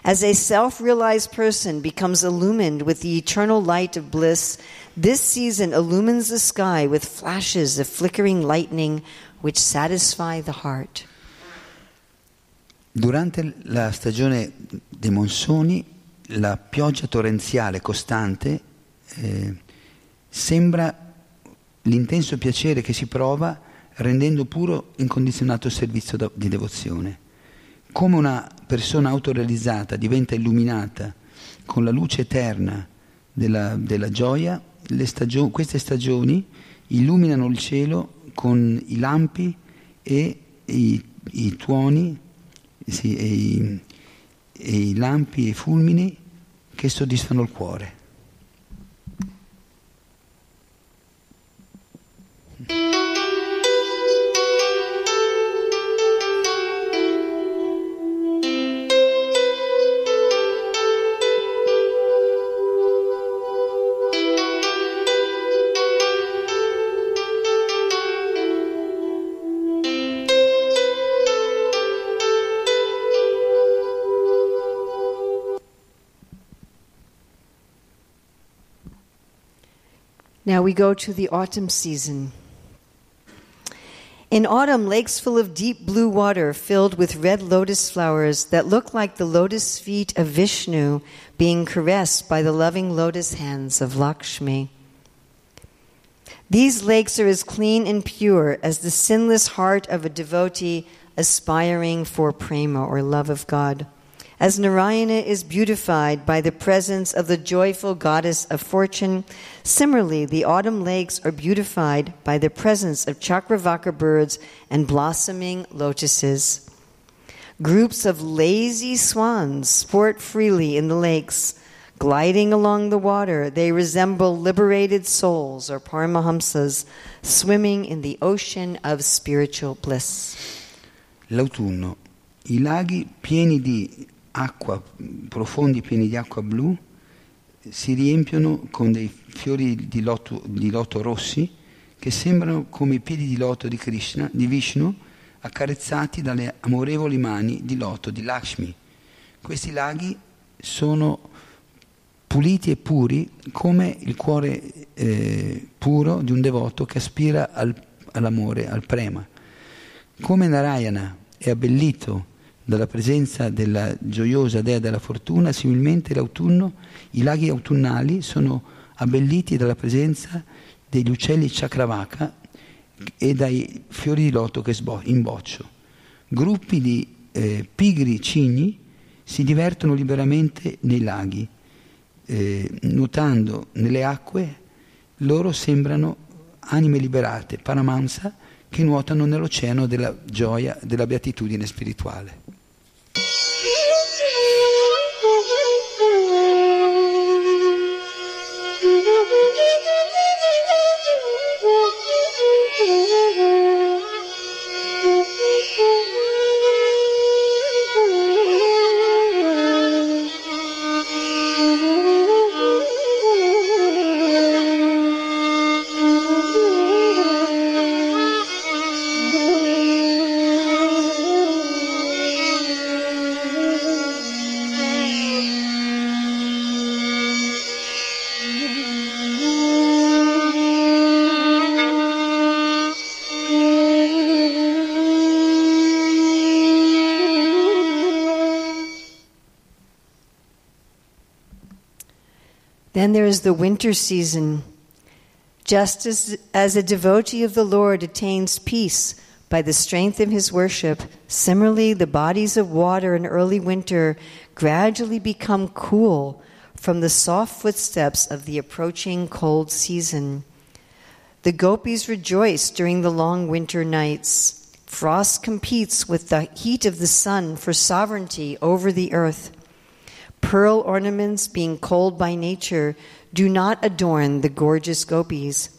As a self realized person becomes illumined with the eternal light of bliss, This season illumines the sky with flashes of flickering lightning which satisfy the heart. Durante la stagione dei monsoni, la pioggia torrenziale costante eh, sembra l'intenso piacere che si prova rendendo puro incondizionato servizio di devozione. Come una persona autorealizzata diventa illuminata con la luce eterna della, della gioia, stagio- queste stagioni illuminano il cielo con i lampi e i, i tuoni sì, e, i, e i lampi e i fulmini che soddisfano il cuore. Now we go to the autumn season. In autumn, lakes full of deep blue water filled with red lotus flowers that look like the lotus feet of Vishnu being caressed by the loving lotus hands of Lakshmi. These lakes are as clean and pure as the sinless heart of a devotee aspiring for prema or love of God. As Narayana is beautified by the presence of the joyful goddess of fortune, similarly, the autumn lakes are beautified by the presence of chakravaka birds and blossoming lotuses. Groups of lazy swans sport freely in the lakes. Gliding along the water, they resemble liberated souls or paramahamsas swimming in the ocean of spiritual bliss. L'autunno. I laghi pieni di acqua, profondi pieni di acqua blu, si riempiono con dei fiori di loto, di loto rossi che sembrano come i piedi di loto di Krishna, di Vishnu, accarezzati dalle amorevoli mani di loto di Lakshmi. Questi laghi sono puliti e puri come il cuore eh, puro di un devoto che aspira al, all'amore, al prema. Come Narayana è abbellito dalla presenza della gioiosa dea della fortuna, similmente l'autunno, i laghi autunnali sono abbelliti dalla presenza degli uccelli chakravaka e dai fiori di loto che sbo- in boccio. Gruppi di eh, pigri cigni si divertono liberamente nei laghi, eh, nuotando nelle acque, loro sembrano anime liberate, paramansa, che nuotano nell'oceano della gioia, della beatitudine spirituale. Then there is the winter season. Just as, as a devotee of the Lord attains peace by the strength of his worship, similarly, the bodies of water in early winter gradually become cool from the soft footsteps of the approaching cold season. The gopis rejoice during the long winter nights. Frost competes with the heat of the sun for sovereignty over the earth. Pearl ornaments, being cold by nature, do not adorn the gorgeous gopis.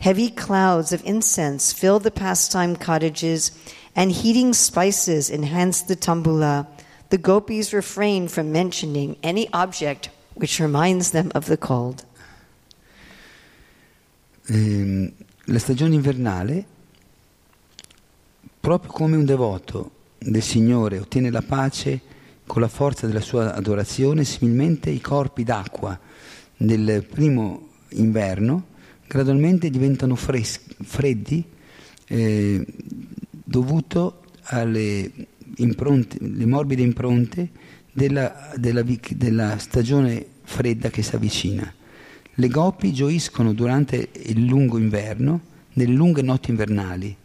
Heavy clouds of incense fill the pastime cottages, and heating spices enhance the tambula. The gopis refrain from mentioning any object which reminds them of the cold. Ehm, la stagione invernale, proprio come un devoto del Signore ottiene la pace con la forza della sua adorazione, similmente i corpi d'acqua del primo inverno gradualmente diventano fres- freddi eh, dovuto alle impronte, morbide impronte della, della, della stagione fredda che si avvicina. Le gopi gioiscono durante il lungo inverno, nelle lunghe notti invernali.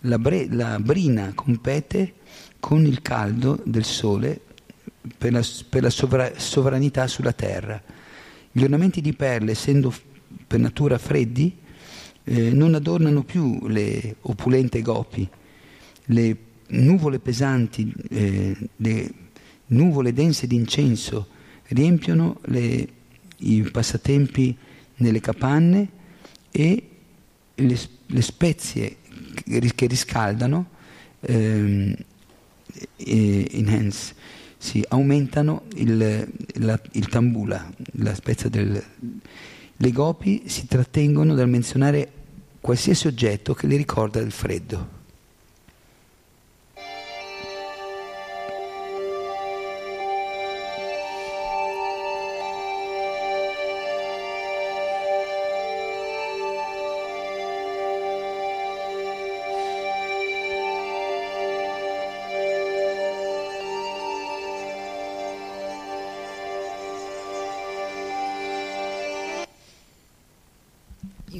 La, bre, la brina compete con il caldo del sole per la, per la sovra, sovranità sulla terra. Gli ornamenti di perle, essendo per natura freddi, eh, non adornano più le opulente gopi. Le nuvole pesanti, eh, le nuvole dense di incenso riempiono le, i passatempi nelle capanne e le, le spezie che riscaldano ehm, enhance, sì, aumentano il, la, il tambula, la spezia del... Le gopi si trattengono dal menzionare qualsiasi oggetto che le ricorda del freddo.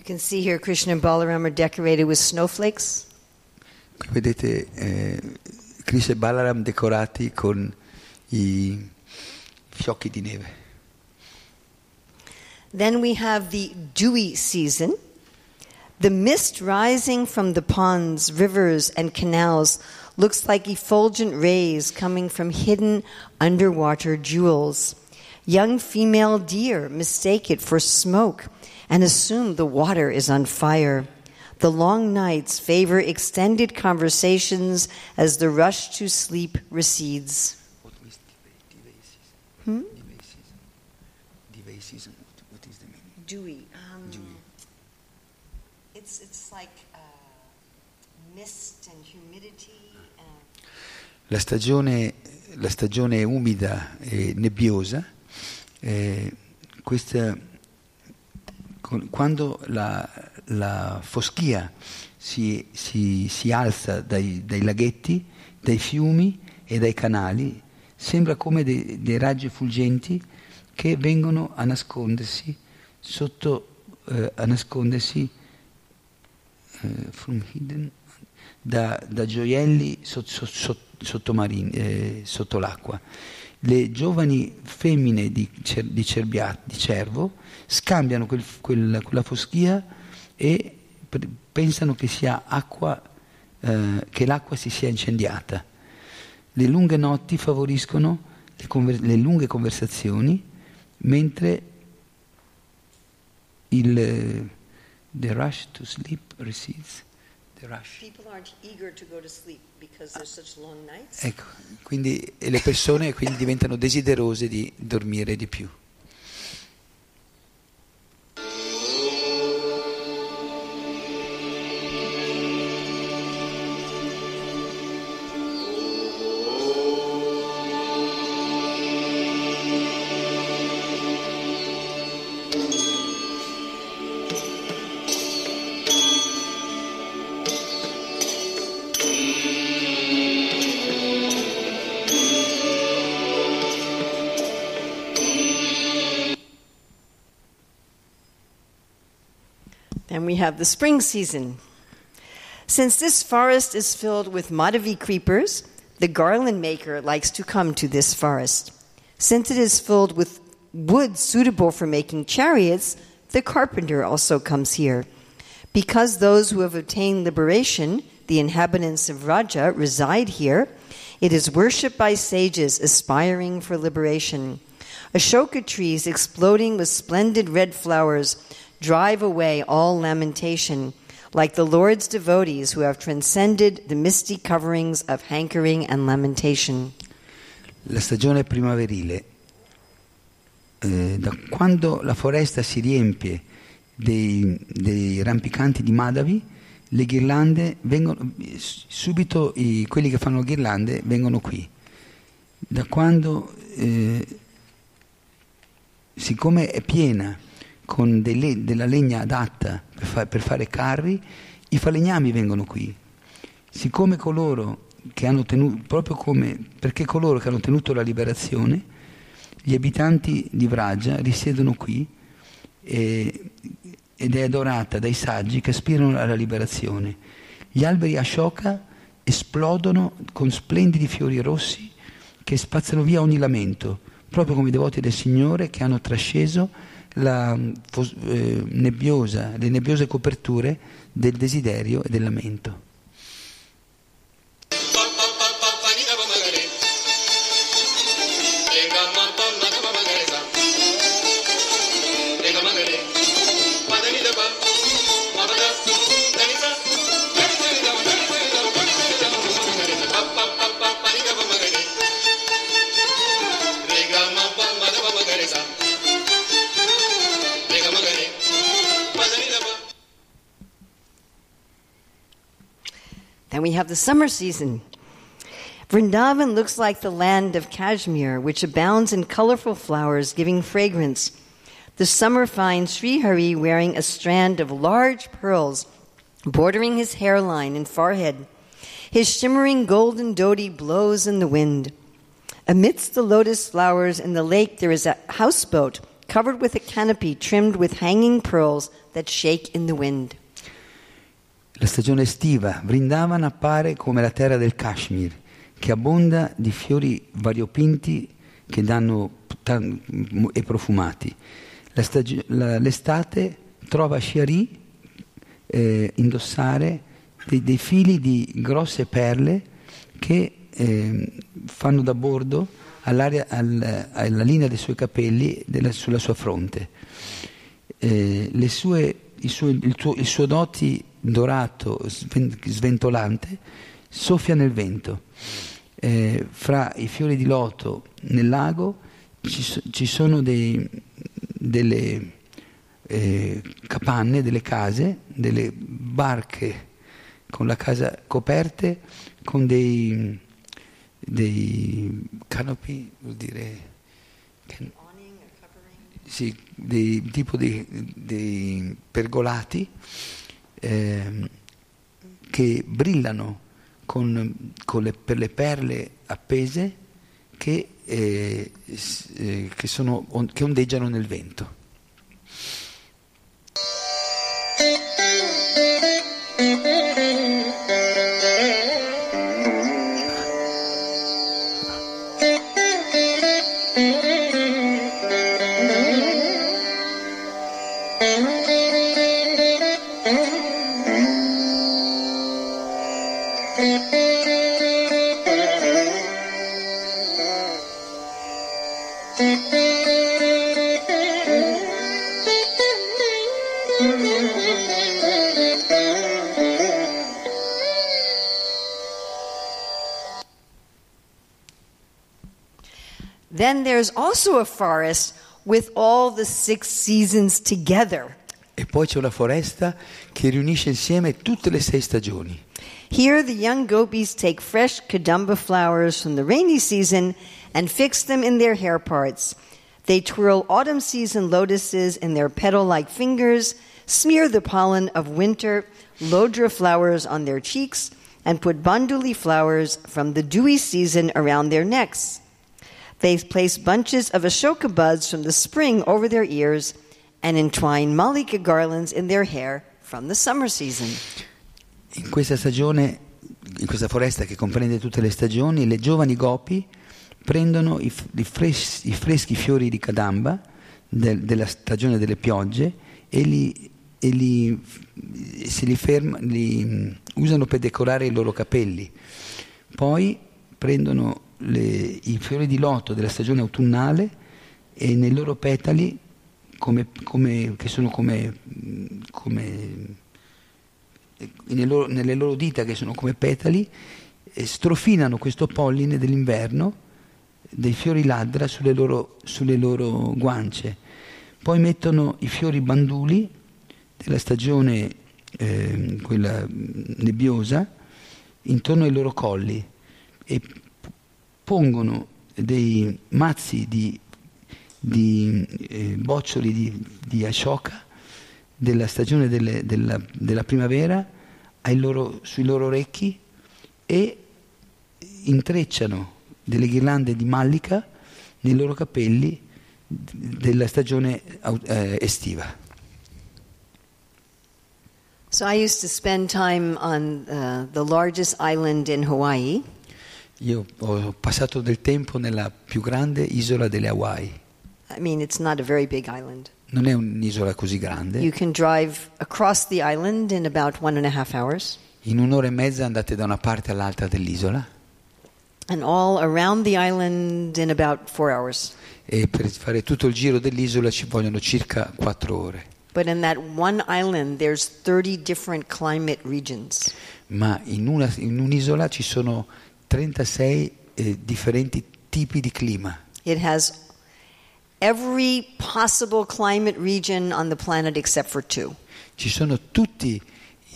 Can see here Krishna and Balaram are decorated with snowflakes. Vedete eh, Krishna e Balaram decorati con i fiocchi di neve. Then we have the dewy season. The mist rising from the ponds, rivers, and canals looks like effulgent rays coming from hidden underwater jewels. Young female deer mistake it for smoke and assume the water is on fire. The long nights favor extended conversations as the rush to sleep recedes. Hmm? Dewy. Um, Dewy. It's, it's like uh, mist and humidity. And... La, stagione, la stagione umida e nebbiosa, eh, questa quando la, la foschia si, si, si alza dai, dai, laghetti, dai fiumi e dai canali, sembra come dei, dei raggi fulgenti che vengono a nascondersi sotto, eh, a nascondersi eh, da, da, gioielli sot, sot, sottomarini, eh, sotto l'acqua. Le giovani femmine di, cer, di, cerbia, di cervo scambiano quel, quel, quella foschia e pensano che, sia acqua, eh, che l'acqua si sia incendiata. Le lunghe notti favoriscono le, conver- le lunghe conversazioni, mentre il the rush to sleep recedes. Ecco, quindi le persone quindi diventano desiderose di dormire di più. We have the spring season. Since this forest is filled with Madhavi creepers, the garland maker likes to come to this forest. Since it is filled with wood suitable for making chariots, the carpenter also comes here. Because those who have obtained liberation, the inhabitants of Raja, reside here, it is worshipped by sages aspiring for liberation. Ashoka trees exploding with splendid red flowers drive away all lamentation, like the Lord's devotees who have transcended the misty coverings of hankering and lamentation. La stagione primaverile, eh, da quando la foresta si riempie dei, dei rampicanti di Madhavi, le ghirlande vengono, subito i, quelli che fanno ghirlande vengono qui. Da quando, eh, siccome è piena con dei le- della legna adatta per, fa- per fare carri, i falegnami vengono qui. Siccome coloro che hanno tenuto, proprio come, perché coloro che hanno tenuto la liberazione, gli abitanti di Vragia risiedono qui e- ed è adorata dai saggi che aspirano alla liberazione. Gli alberi Ashoka esplodono con splendidi fiori rossi che spazzano via ogni lamento, proprio come i devoti del Signore che hanno trasceso la eh, nebbiosa, le nebbiose coperture del desiderio e del lamento. Then we have the summer season. Vrindavan looks like the land of Kashmir, which abounds in colorful flowers giving fragrance. The summer finds Sri Hari wearing a strand of large pearls bordering his hairline and forehead. His shimmering golden dhoti blows in the wind. Amidst the lotus flowers in the lake, there is a houseboat covered with a canopy trimmed with hanging pearls that shake in the wind. La stagione estiva, Vrindavan appare come la terra del Kashmir, che abbonda di fiori variopinti che danno tan- e profumati. La stagi- la- l'estate trova Shari eh, indossare dei, dei fili di grosse perle che eh, fanno da bordo al- alla linea dei suoi capelli della- sulla sua fronte. Eh, sue- i, suoi- il, suo, il suo doti dorato, sven- sventolante, soffia nel vento. Eh, fra i fiori di loto nel lago ci, ci sono dei- delle eh, capanne, delle case, delle barche con la casa coperte con dei, dei canopy, vuol dire can- sì, dei, tipo di, dei pergolati ehm, che brillano con, con le, per le perle appese che, eh, eh, che, sono, on- che ondeggiano nel vento. Then there's also a forest with all the six seasons together. E poi c'è una foresta che riunisce insieme tutte le sei stagioni. Here, the young gopis take fresh kadamba flowers from the rainy season and fix them in their hair parts. They twirl autumn season lotuses in their petal like fingers, smear the pollen of winter lodra flowers on their cheeks, and put banduli flowers from the dewy season around their necks. They place bunches of ashoka buds from the spring over their ears and entwine malika garlands in their hair from the summer season. In questa stagione, in questa foresta che comprende tutte le stagioni, le giovani gopi prendono i, i fres- i freschi fiori di cadamba del- della stagione delle piogge e li, e li- li, ferma- li mm, usano per decorare i loro capelli. Poi prendono le- i fiori di loto della stagione autunnale e nei loro petali, come- come- che sono come, mm, come nelle loro, nelle loro dita che sono come petali, eh, strofinano questo polline dell'inverno dei fiori ladra sulle loro, sulle loro guance. Poi mettono i fiori banduli della stagione, eh, quella nebbiosa, intorno ai loro colli e pongono dei mazzi di, di eh, boccioli di, di ashoka della stagione delle- della, della primavera loro- sui loro orecchi e intrecciano delle ghirlande di mallica nei loro capelli della stagione eh, estiva. So I used to spend time on uh, the largest island in Hawaii, Io ho passato del tempo nella più grande isola delle Hawaii. I mean, it's not a very big island. Non è un'isola così grande. You can drive across the island in about one and a half hours, In un'ora e mezza andate da una parte all'altra dell'isola and all around the island in about four hours. e per fare tutto il giro dell'isola ci vogliono circa quattro ore. But in that one island, there's 30 different climate regions. Ma in, una- in un'isola ci sono 36 eh, differenti tipi di clima. It has every possible climate region on the planet except for two. Ci sono tutti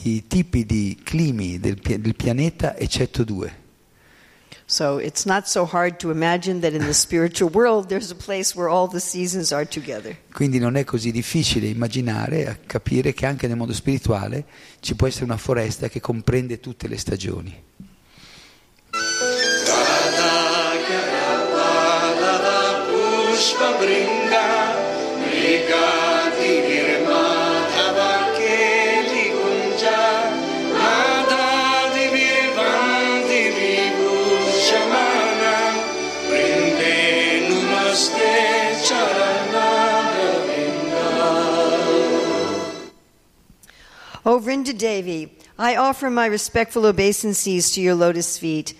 i tipi di climi del, del pianeta eccetto due. So it's not so hard to imagine that in the spiritual world, there's a place where all the seasons are together. Quindi non è così difficile immaginare, a capire che anche nel mondo spirituale ci può essere una foresta che comprende tutte le stagioni. O Vrinda Devi, I offer my respectful obeisances to your lotus feet.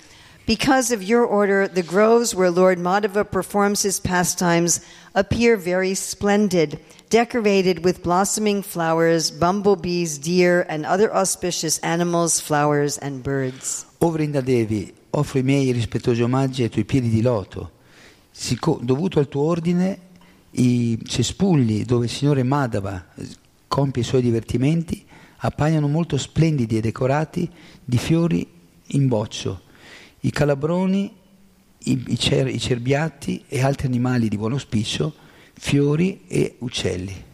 Because of your order, the groves where Lord Madhava performs his pastimes appear very splendid, decorated with blossoming flowers, bumblebees, deer, and other auspicious animals, flowers, and birds. O Vrindadevi, offro i miei rispettosi omaggi ai tuoi piedi di loto. Sico- dovuto al tuo ordine, i cespugli dove il Signore Madhava eh, compie i suoi divertimenti appaiono molto splendidi e decorati di fiori in boccio, i calabroni, i, i cer- i cerbiatti e altri animali di buon auspicio, fiori e uccelli.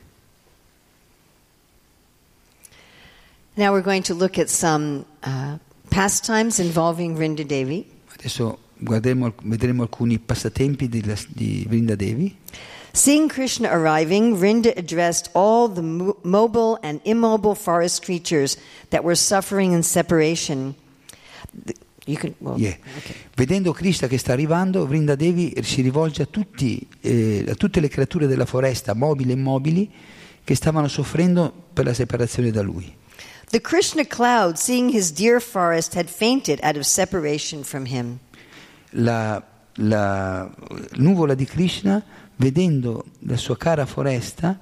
Now we're going to look at some uh, pastimes involving Vrinda Devi. Adesso guarderemo- vedremo alcuni passatempi di, di Vrindadevi. Seeing Krishna arriving, Vrinda addressed all the mo- mobile and immobile forest creatures that were suffering in separation. Well, Yeah. okay. Vedendo Krishna che sta arrivando, Vrinda Devi si rivolge a, tutti, eh, a tutte le creature della foresta, mobili e immobili, che stavano soffrendo per la separazione da lui. The Krishna cloud, seeing his dear forest, had fainted out of separation from him. La, la nuvola di Krishna, vedendo la sua cara foresta,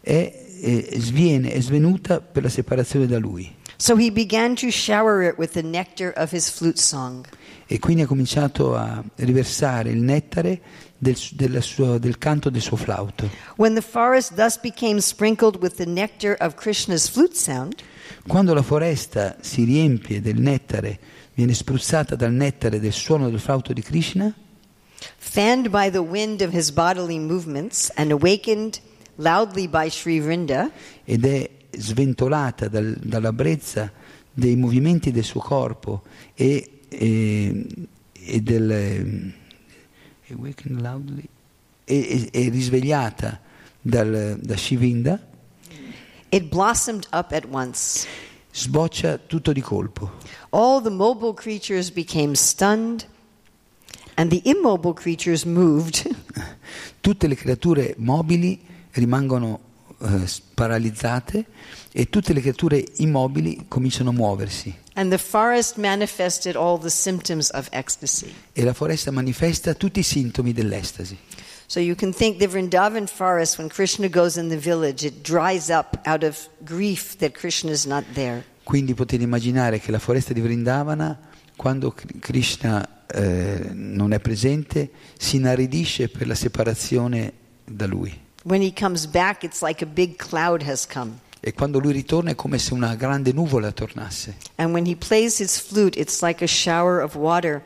è, è- sviene, è svenuta per la separazione da lui. So he began to shower it with the nectar of his flute song. E quindi ha cominciato a riversare il nettare del, sua- del canto del suo flauto. When the forest thus became sprinkled with the nectar of Krishna's flute sound, Quando la foresta si riempie del nettare, viene spruzzata dal nettare del suono del flauto di Krishna, fanned by the wind of his bodily movements and awakened loudly by Sri Vrinda, ed è sventolata dal- dalla brezza dei movimenti del suo corpo e, e- e del, awakened loudly, e risvegliata dal, da Shivinda, it blossomed up at once. sboccia tutto di colpo. All the mobile creatures became stunned, and the immobile creatures moved. Tutte le creature mobili rimangono eh, paralizzate e tutte le creature immobili cominciano a muoversi e la foresta manifesta tutti i sintomi dell'estasi. So you can think the Vrindavan forest, when Krishna goes in the village, it dries up out of grief that Krishna is not there. Quindi potete immaginare che la foresta di Vrindavana, quando Kr- Krishna eh, non è presente, si inaridisce per la separazione da lui. When he comes back, it's like a big cloud has come. E quando lui ritorna è come se una grande nuvola tornasse. And when he plays his flute, it's like a shower of water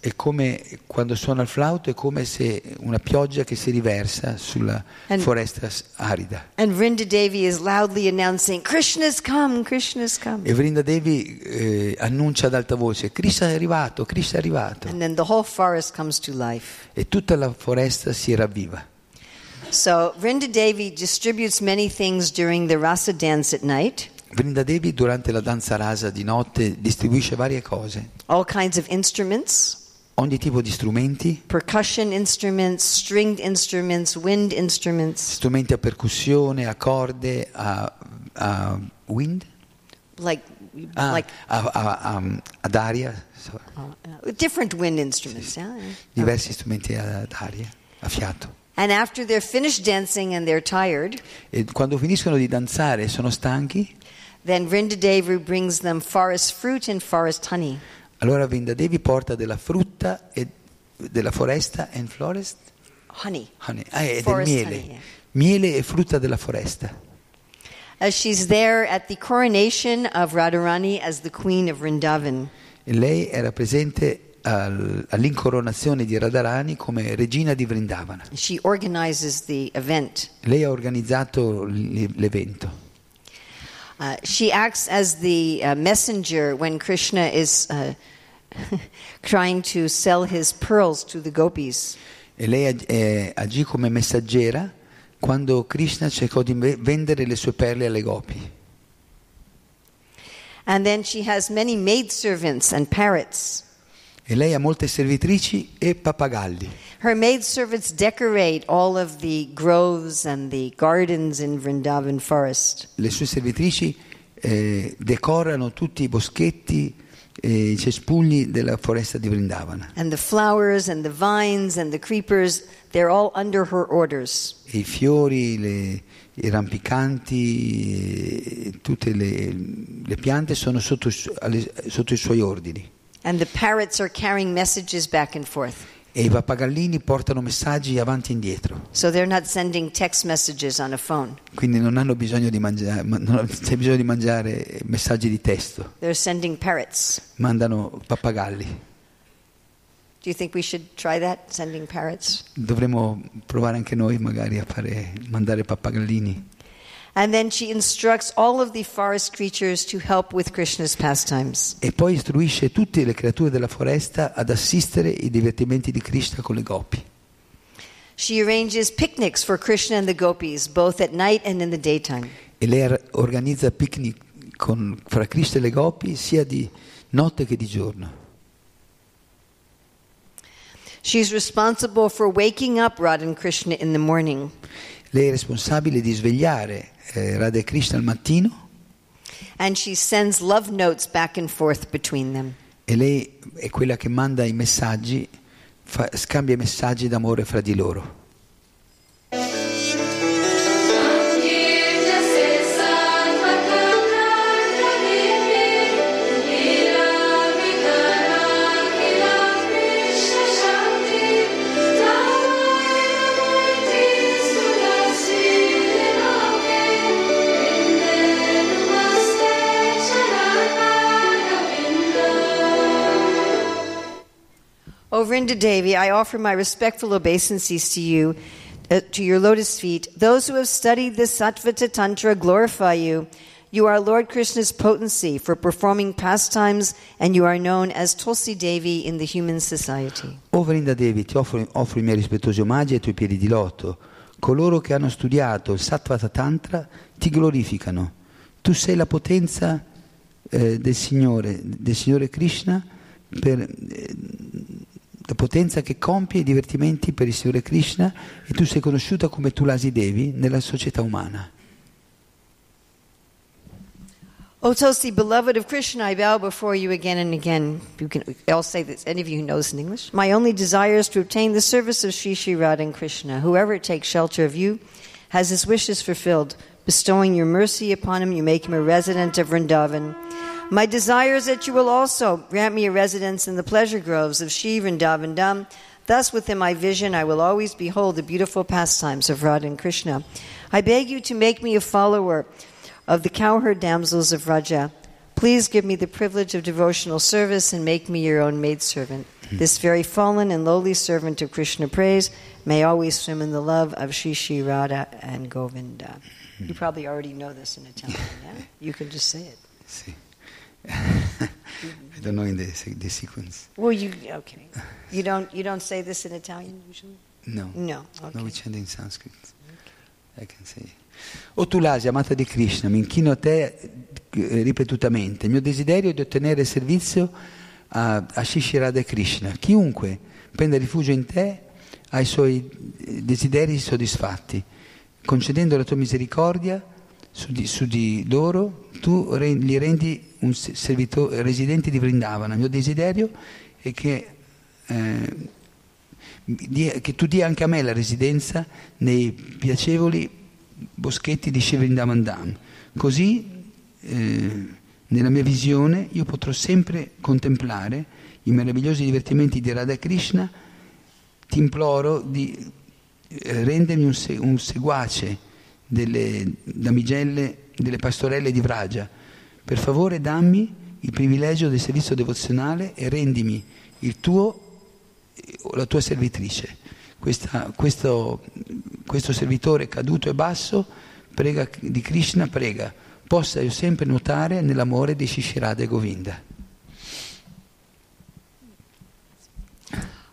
È come quando suona il flauto, è come se una pioggia che si riversa sulla And- foresta arida. And Vrinda Devi is loudly announcing, Krishna's come, Krishna's come. E Vrinda Devi eh, annuncia ad alta voce: Krishna è arrivato, Krishna è arrivato. And then the whole forest comes to life. E tutta la foresta si ravviva. So Vrinda Devi distributes many things during the rasa dance at night, Vrinda Devi durante la danza rasa di notte distribuisce varie cose, all kinds of instruments, ogni tipo di strumenti, percussion instruments, stringed instruments, wind instruments, strumenti a percussione, a corde, a, a wind, like Ah, like a- a- a- ad aria, uh, different wind instruments. Yeah. yeah. diversi strumenti ad aria, a fiato. And after they're finished dancing and they're tired, E quando finiscono di danzare e sono stanchi, then Vrinda Devi brings them forest fruit and forest honey. allora Vrinda Devi porta della frutta e della foresta and forest Honey. honey, ah, e del Forest miele, honey, yeah. miele e frutta della foresta. As she's there at the coronation of Radharani as the queen of Vrindavan. E lei era presente al- all'incoronazione di Radharani come regina di Vrindavana. She organizes the event. Lei ha organizzato l'evento. Uh, she acts as the uh, messenger when Krishna is uh, trying to sell his pearls to the gopis. E lei eh, agì come messaggera quando Krishna cercò di ve- vendere le sue perle alle gopi. And then she has many maidservants and parrots. E lei ha molte servitrici e pappagalli. Her maidservants decorate all of the groves and the gardens in Vrindavan forest. Le sue servitrici eh, decorano tutti i boschetti e i cespugli della foresta di Vrindavana. And the flowers and the vines and the creepers, they're all under her orders. E I fiori, le- i rampicanti, e tutte le, le piante sono sotto, sotto i suoi ordini. And the parrots are carrying messages back and forth. E i pappagallini portano messaggi avanti e indietro. So they're not sending text messages on a phone. Quindi non hanno bisogno di mangiare, ma- non c'è bisogno di mangiare messaggi di testo, They're sending parrots. mandano pappagalli. Do you think we should try that, sending parrots? Dovremmo provare anche noi magari a fare, mandare pappagallini. And then she instructs all of the forest creatures to help with Krishna's pastimes. E poi istruisce tutte le creature della foresta ad assistere i divertimenti di Krishna con le gopi. She arranges picnics for Krishna and the gopis, both at night and in the daytime. E lei organizza picnic con, fra Krishna e le gopi sia di notte che di giorno. She's responsible for waking up Radha and Krishna in the morning. Lei è responsabile di svegliare eh, Radha Krishna al mattino And she sends love notes back and forth between them. e lei è quella che manda i messaggi, fa- scambia i messaggi d'amore fra di loro. O Vrinda Devi, I offer my respectful obeisances to you, uh, to your lotus feet. Those who have studied the Sattvata Tantra glorify you. You are Lord Krishna's potency for performing pastimes, and you are known as Tulsi Devi in the human society. O Vrinda Devi, ti offro, offro i miei rispettosi omaggi ai tuoi piedi di loto. Coloro che hanno studiato il Sattvata Tantra ti glorificano. Tu sei la potenza eh, del, Signore, del Signore Krishna, per, eh, la potenza che compie i divertimenti per il Signore Krishna e tu sei conosciuta come Tulasi Devi nella società umana. O Tulsi, beloved of Krishna, I bow before you again and again. You can, I'll say this, any of you who knows in English. My only desire is to obtain the service of Sri Sri Radha and Krishna. Whoever takes shelter of you has his wishes fulfilled. Bestowing your mercy upon him, you make him a resident of Vrindavan. My desire is that you will also grant me a residence in the pleasure groves of Shri and Dham. Thus, within my vision, I will always behold the beautiful pastimes of Radha and Krishna. I beg you to make me a follower of the cowherd damsels of Raja. Please give me the privilege of devotional service and make me your own maidservant. Hmm. This very fallen and lowly servant of Krishna praise may always swim in the love of Shri Shri Radha and Govinda. You hmm. probably already know this in Italian, yeah? You can just say it. Sì. I don't know in the, the sequence. Well, you okay? You don't you don't say this in Italian usually? No. No. No, Okay. we chant in Sanskrit. I can say. O Tulasi, amata di Krishna, mi inchino a te eh, ripetutamente. Il mio desiderio è di ottenere servizio a, a Shishirada Krishna. Chiunque prenda rifugio in te ha i suoi eh, desideri soddisfatti. Concedendo la tua misericordia su di, su di loro, tu re- li rendi un se- servito- residenti di Vrindavana. Il mio desiderio è che eh, di- che tu dia anche a me la residenza nei piacevoli boschetti di Shivrindavan Dham. Così, eh, nella mia visione, io potrò sempre contemplare i meravigliosi divertimenti di Radha Krishna. Ti imploro di eh, rendermi un, se- un seguace delle damigelle, delle pastorelle di Vraja. Per favore dammi il privilegio del servizio devozionale e rendimi il tuo la tua servitrice. Questa- questo, questo servitore caduto e basso prega di Krishna, prega, possa io sempre nuotare nell'amore di Shishirada e Govinda.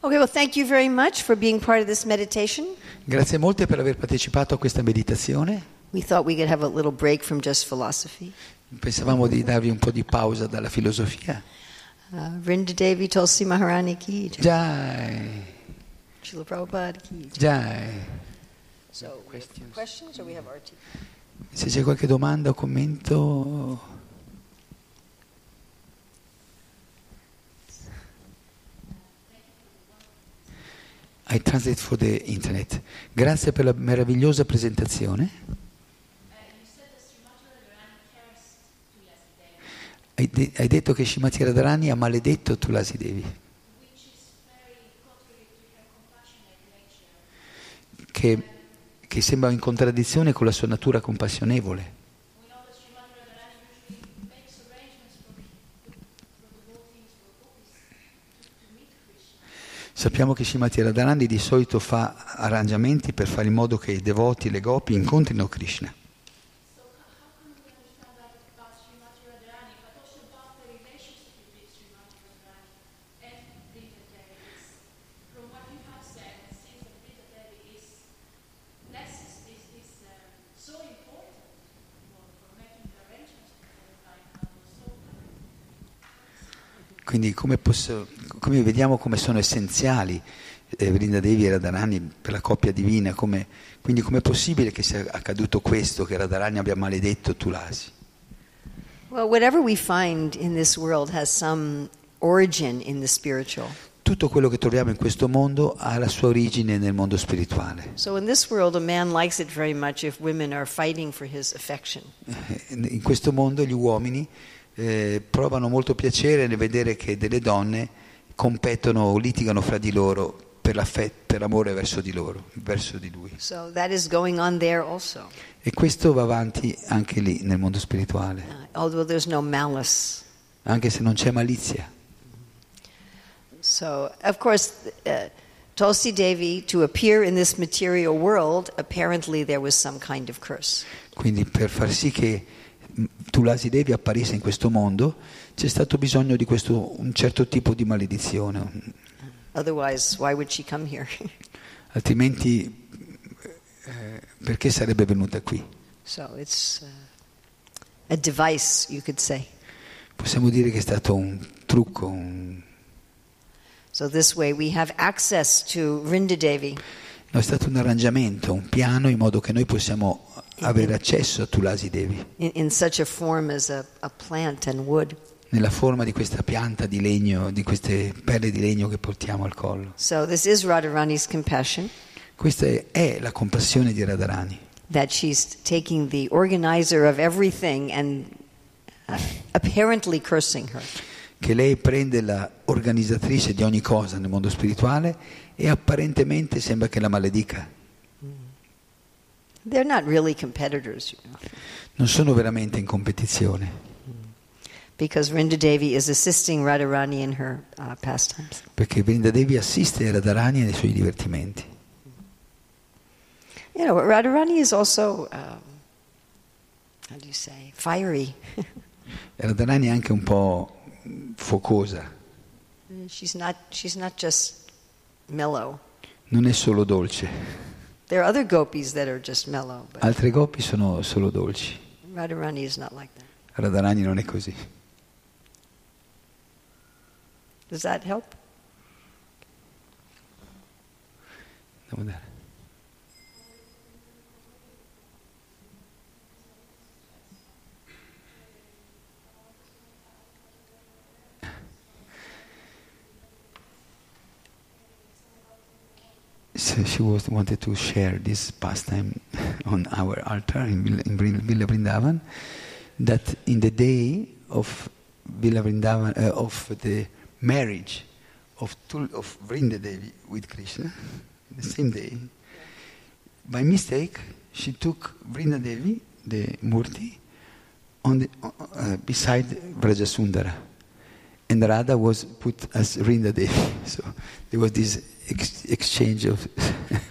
Okay, well, thank you very much for being part of this meditation. Grazie molte per aver partecipato a questa meditazione. We thought we could have a little break from just philosophy. Pensavamo di darvi un po' di pausa dalla filosofia. Uh, Vrinda Devi Tulsi Maharani ki, jai. Jai, Srila Prabhupada ki. jai. jai. So, Questions? questions or we have RT? Se c'è qualche domanda o commento. I translate for the internet. Grazie per la meravigliosa presentazione. Hai, de- hai detto che Shimati Radharani ha maledetto Tulasi Devi. Che, che sembra in contraddizione con la sua natura compassionevole. Sappiamo che Shimati Radharani di solito fa arrangiamenti per fare in modo che i devoti le gopi incontrino Krishna. Quindi come, posso- come vediamo come sono essenziali eh, Vrindadevi e Radharani per la coppia divina, come- quindi com'è possibile che sia accaduto questo, che Radharani abbia maledetto Tulasi? Well, whatever we find in this world has some origin in the spiritual. Tutto quello che troviamo in questo mondo ha la sua origine nel mondo spirituale. So in this world, a man likes it very much if women are fighting for his affection. Eh, In questo mondo gli uomini eh, provano molto piacere nel vedere che delle donne competono o litigano fra di loro per, l'amore verso di loro, verso di lui. So that is going on there also, E questo va avanti anche lì nel mondo spirituale, uh, although there's no malice. anche se non c'è malizia. So, of course, uh, Tulsi Devi, to appear in this material world, apparently there was some kind of curse. Quindi per far sì che Tulasi Devi apparisse in questo mondo c'è stato bisogno di questo, un certo tipo di maledizione, altrimenti eh, perché sarebbe venuta qui? so uh, device. Possiamo dire che è stato un trucco, un- So this way we have access to Vrinda Devi no, è stato un arrangiamento, un piano in modo che noi possiamo avere accesso a Tulasi Devi in, in such a form as a, a plant and wood. nella forma di questa pianta di legno, di queste perle di legno che portiamo al collo. So this is Radharani's compassion Questa è, la compassione di Radharani, that she's taking the organizer of everything and uh, apparently cursing her. che lei prende la organizzatrice di ogni cosa nel mondo spirituale e apparentemente sembra che la maledica. They're not really competitors, you know. Non sono veramente in competizione, because Vrinda Devi is assisting Radharani in her uh, pastimes. perché Vrindadevi assiste Radharani nei suoi divertimenti. You know, Radharani is also, um, how do you say, fiery. Radharani è anche un po' focosa, she's, not, she's not just mellow. non è solo dolce. There are other gopis that are just mellow, but Altre coppie sono solo dolci. Radharani is not like that. Radharani non è così. Does that help? Devo dare. So she was wanted to share this pastime on our altar in, Vil- in Villa Villa Vrindavan. That in the day of Villa Vrindavan uh, of the marriage of Tul- of Vrindadevi with Krishna, the same day, by mistake she took Vrindadevi, the Murti, on the, uh, beside Vrajasundara. And Radha was put as Vrindadevi. So there was this ex- exchange of.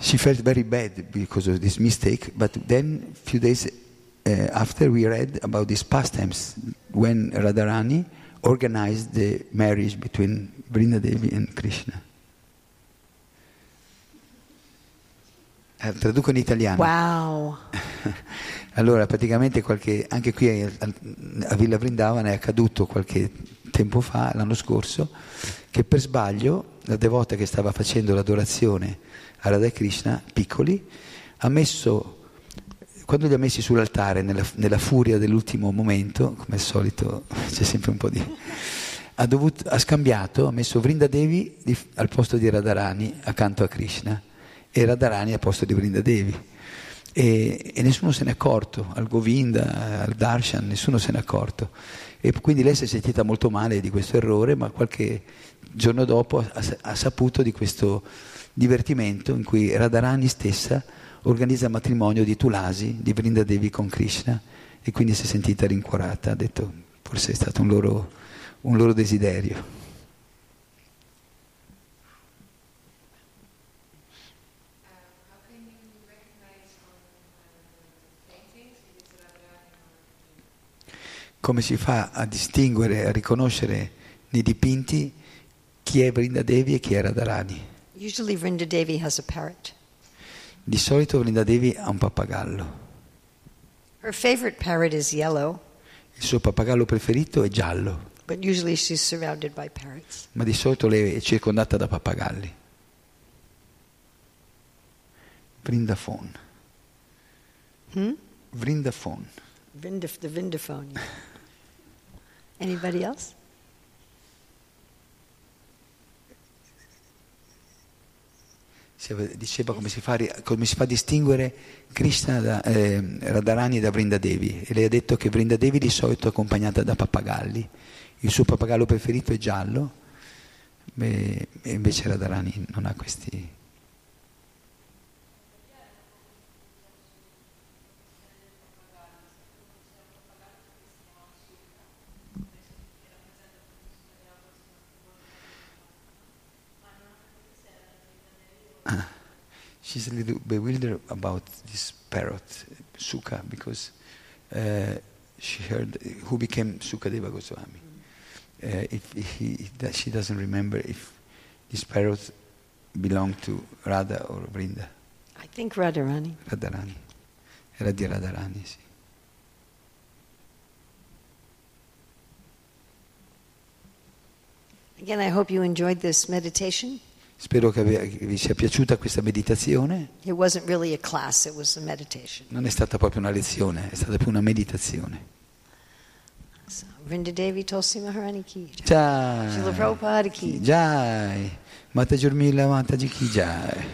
she felt very bad because of this mistake, but then a few days uh, after we read about these pastimes when Radharani organized the marriage between Vrindadevi and Krishna. Eh, traduco in italiano. Wow. Allora, praticamente qualche, anche qui a, a Villa Vrindavan è accaduto qualche tempo fa, l'anno scorso, che per sbaglio la devota che stava facendo l'adorazione a Radha Krishna, piccoli, ha messo, quando li ha messi sull'altare, nella, nella furia dell'ultimo momento, come al solito c'è sempre un po' di... Ha, dovuto, ha scambiato, ha messo Vrindadevi di, al posto di Radharani accanto a Krishna e Radharani al posto di Vrindadevi. E, e, nessuno se n'è accorto, al Govinda, al Darshan, nessuno se n'è accorto. E quindi lei si è sentita molto male di questo errore, ma qualche giorno dopo ha, ha saputo di questo divertimento in cui Radharani stessa organizza il matrimonio di Tulasi, di Vrindadevi con Krishna, e quindi si è sentita rincuorata, ha detto forse è stato un loro, un loro desiderio. come si fa a distinguere, a riconoscere nei dipinti chi è Vrindadevi e chi è Radharani. Usually Vrinda Devi has a parrot. Di solito Vrindadevi ha un pappagallo. Her favorite parrot is yellow, Il suo pappagallo preferito è giallo, but usually she's surrounded by parrots. ma di solito lei è circondata da pappagalli. Vrindafon. Hmm? Vrindafon. Vindaf- the yeah. Anybody else? Diceva come si fa, come si fa a distinguere Krishna da, eh, Radharani da Vrindadevi e lei ha detto che Vrindadevi di solito è accompagnata da pappagalli. Il suo pappagallo preferito è giallo e invece Radharani non ha questi. She's a little bewildered about this parrot, Sukha, because uh, she heard who became Sukadeva Goswami. Uh, if, he, that she doesn't remember if this parrot belonged to Radha or Vrinda, I think Radharani. Radharani. Era di Radharani, sì. Again, I hope you enjoyed this meditation. Spero che vi sia piaciuta questa meditazione. It wasn't really a class. Non è stata proprio una lezione, è stata più una meditazione. So, Vrinda Devi Tulsi Maharani ki. jai. Jai. Srila Prabhupada ki. Jai. Mata Jurmila Mataji ki Jai.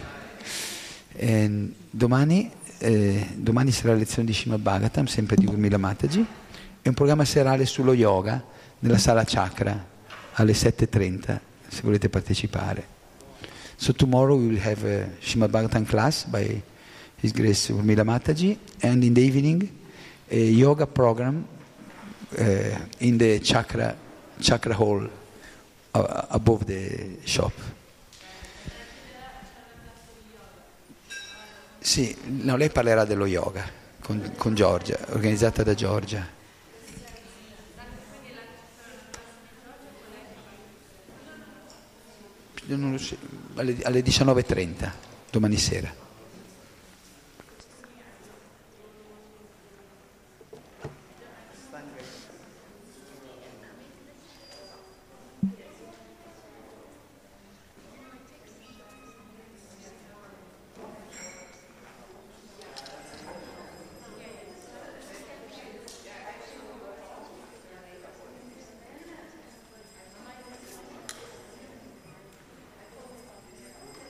E domani, eh, domani sarà la lezione di Srimad Bhagavatam, sempre di Urmila Mataji, e un programma serale sullo yoga nella sala chakra alle 7.30 se volete partecipare. So tomorrow we will have a Srimad Bhagavatam class by His Grace Urmila Mataji and in the evening a yoga program uh, in the chakra, chakra hall uh, above the shop. Sì, no, lei parlerà dello yoga con, con Giorgia, organizzata da Giorgia. Non lo so, alle, alle 19.30 domani sera.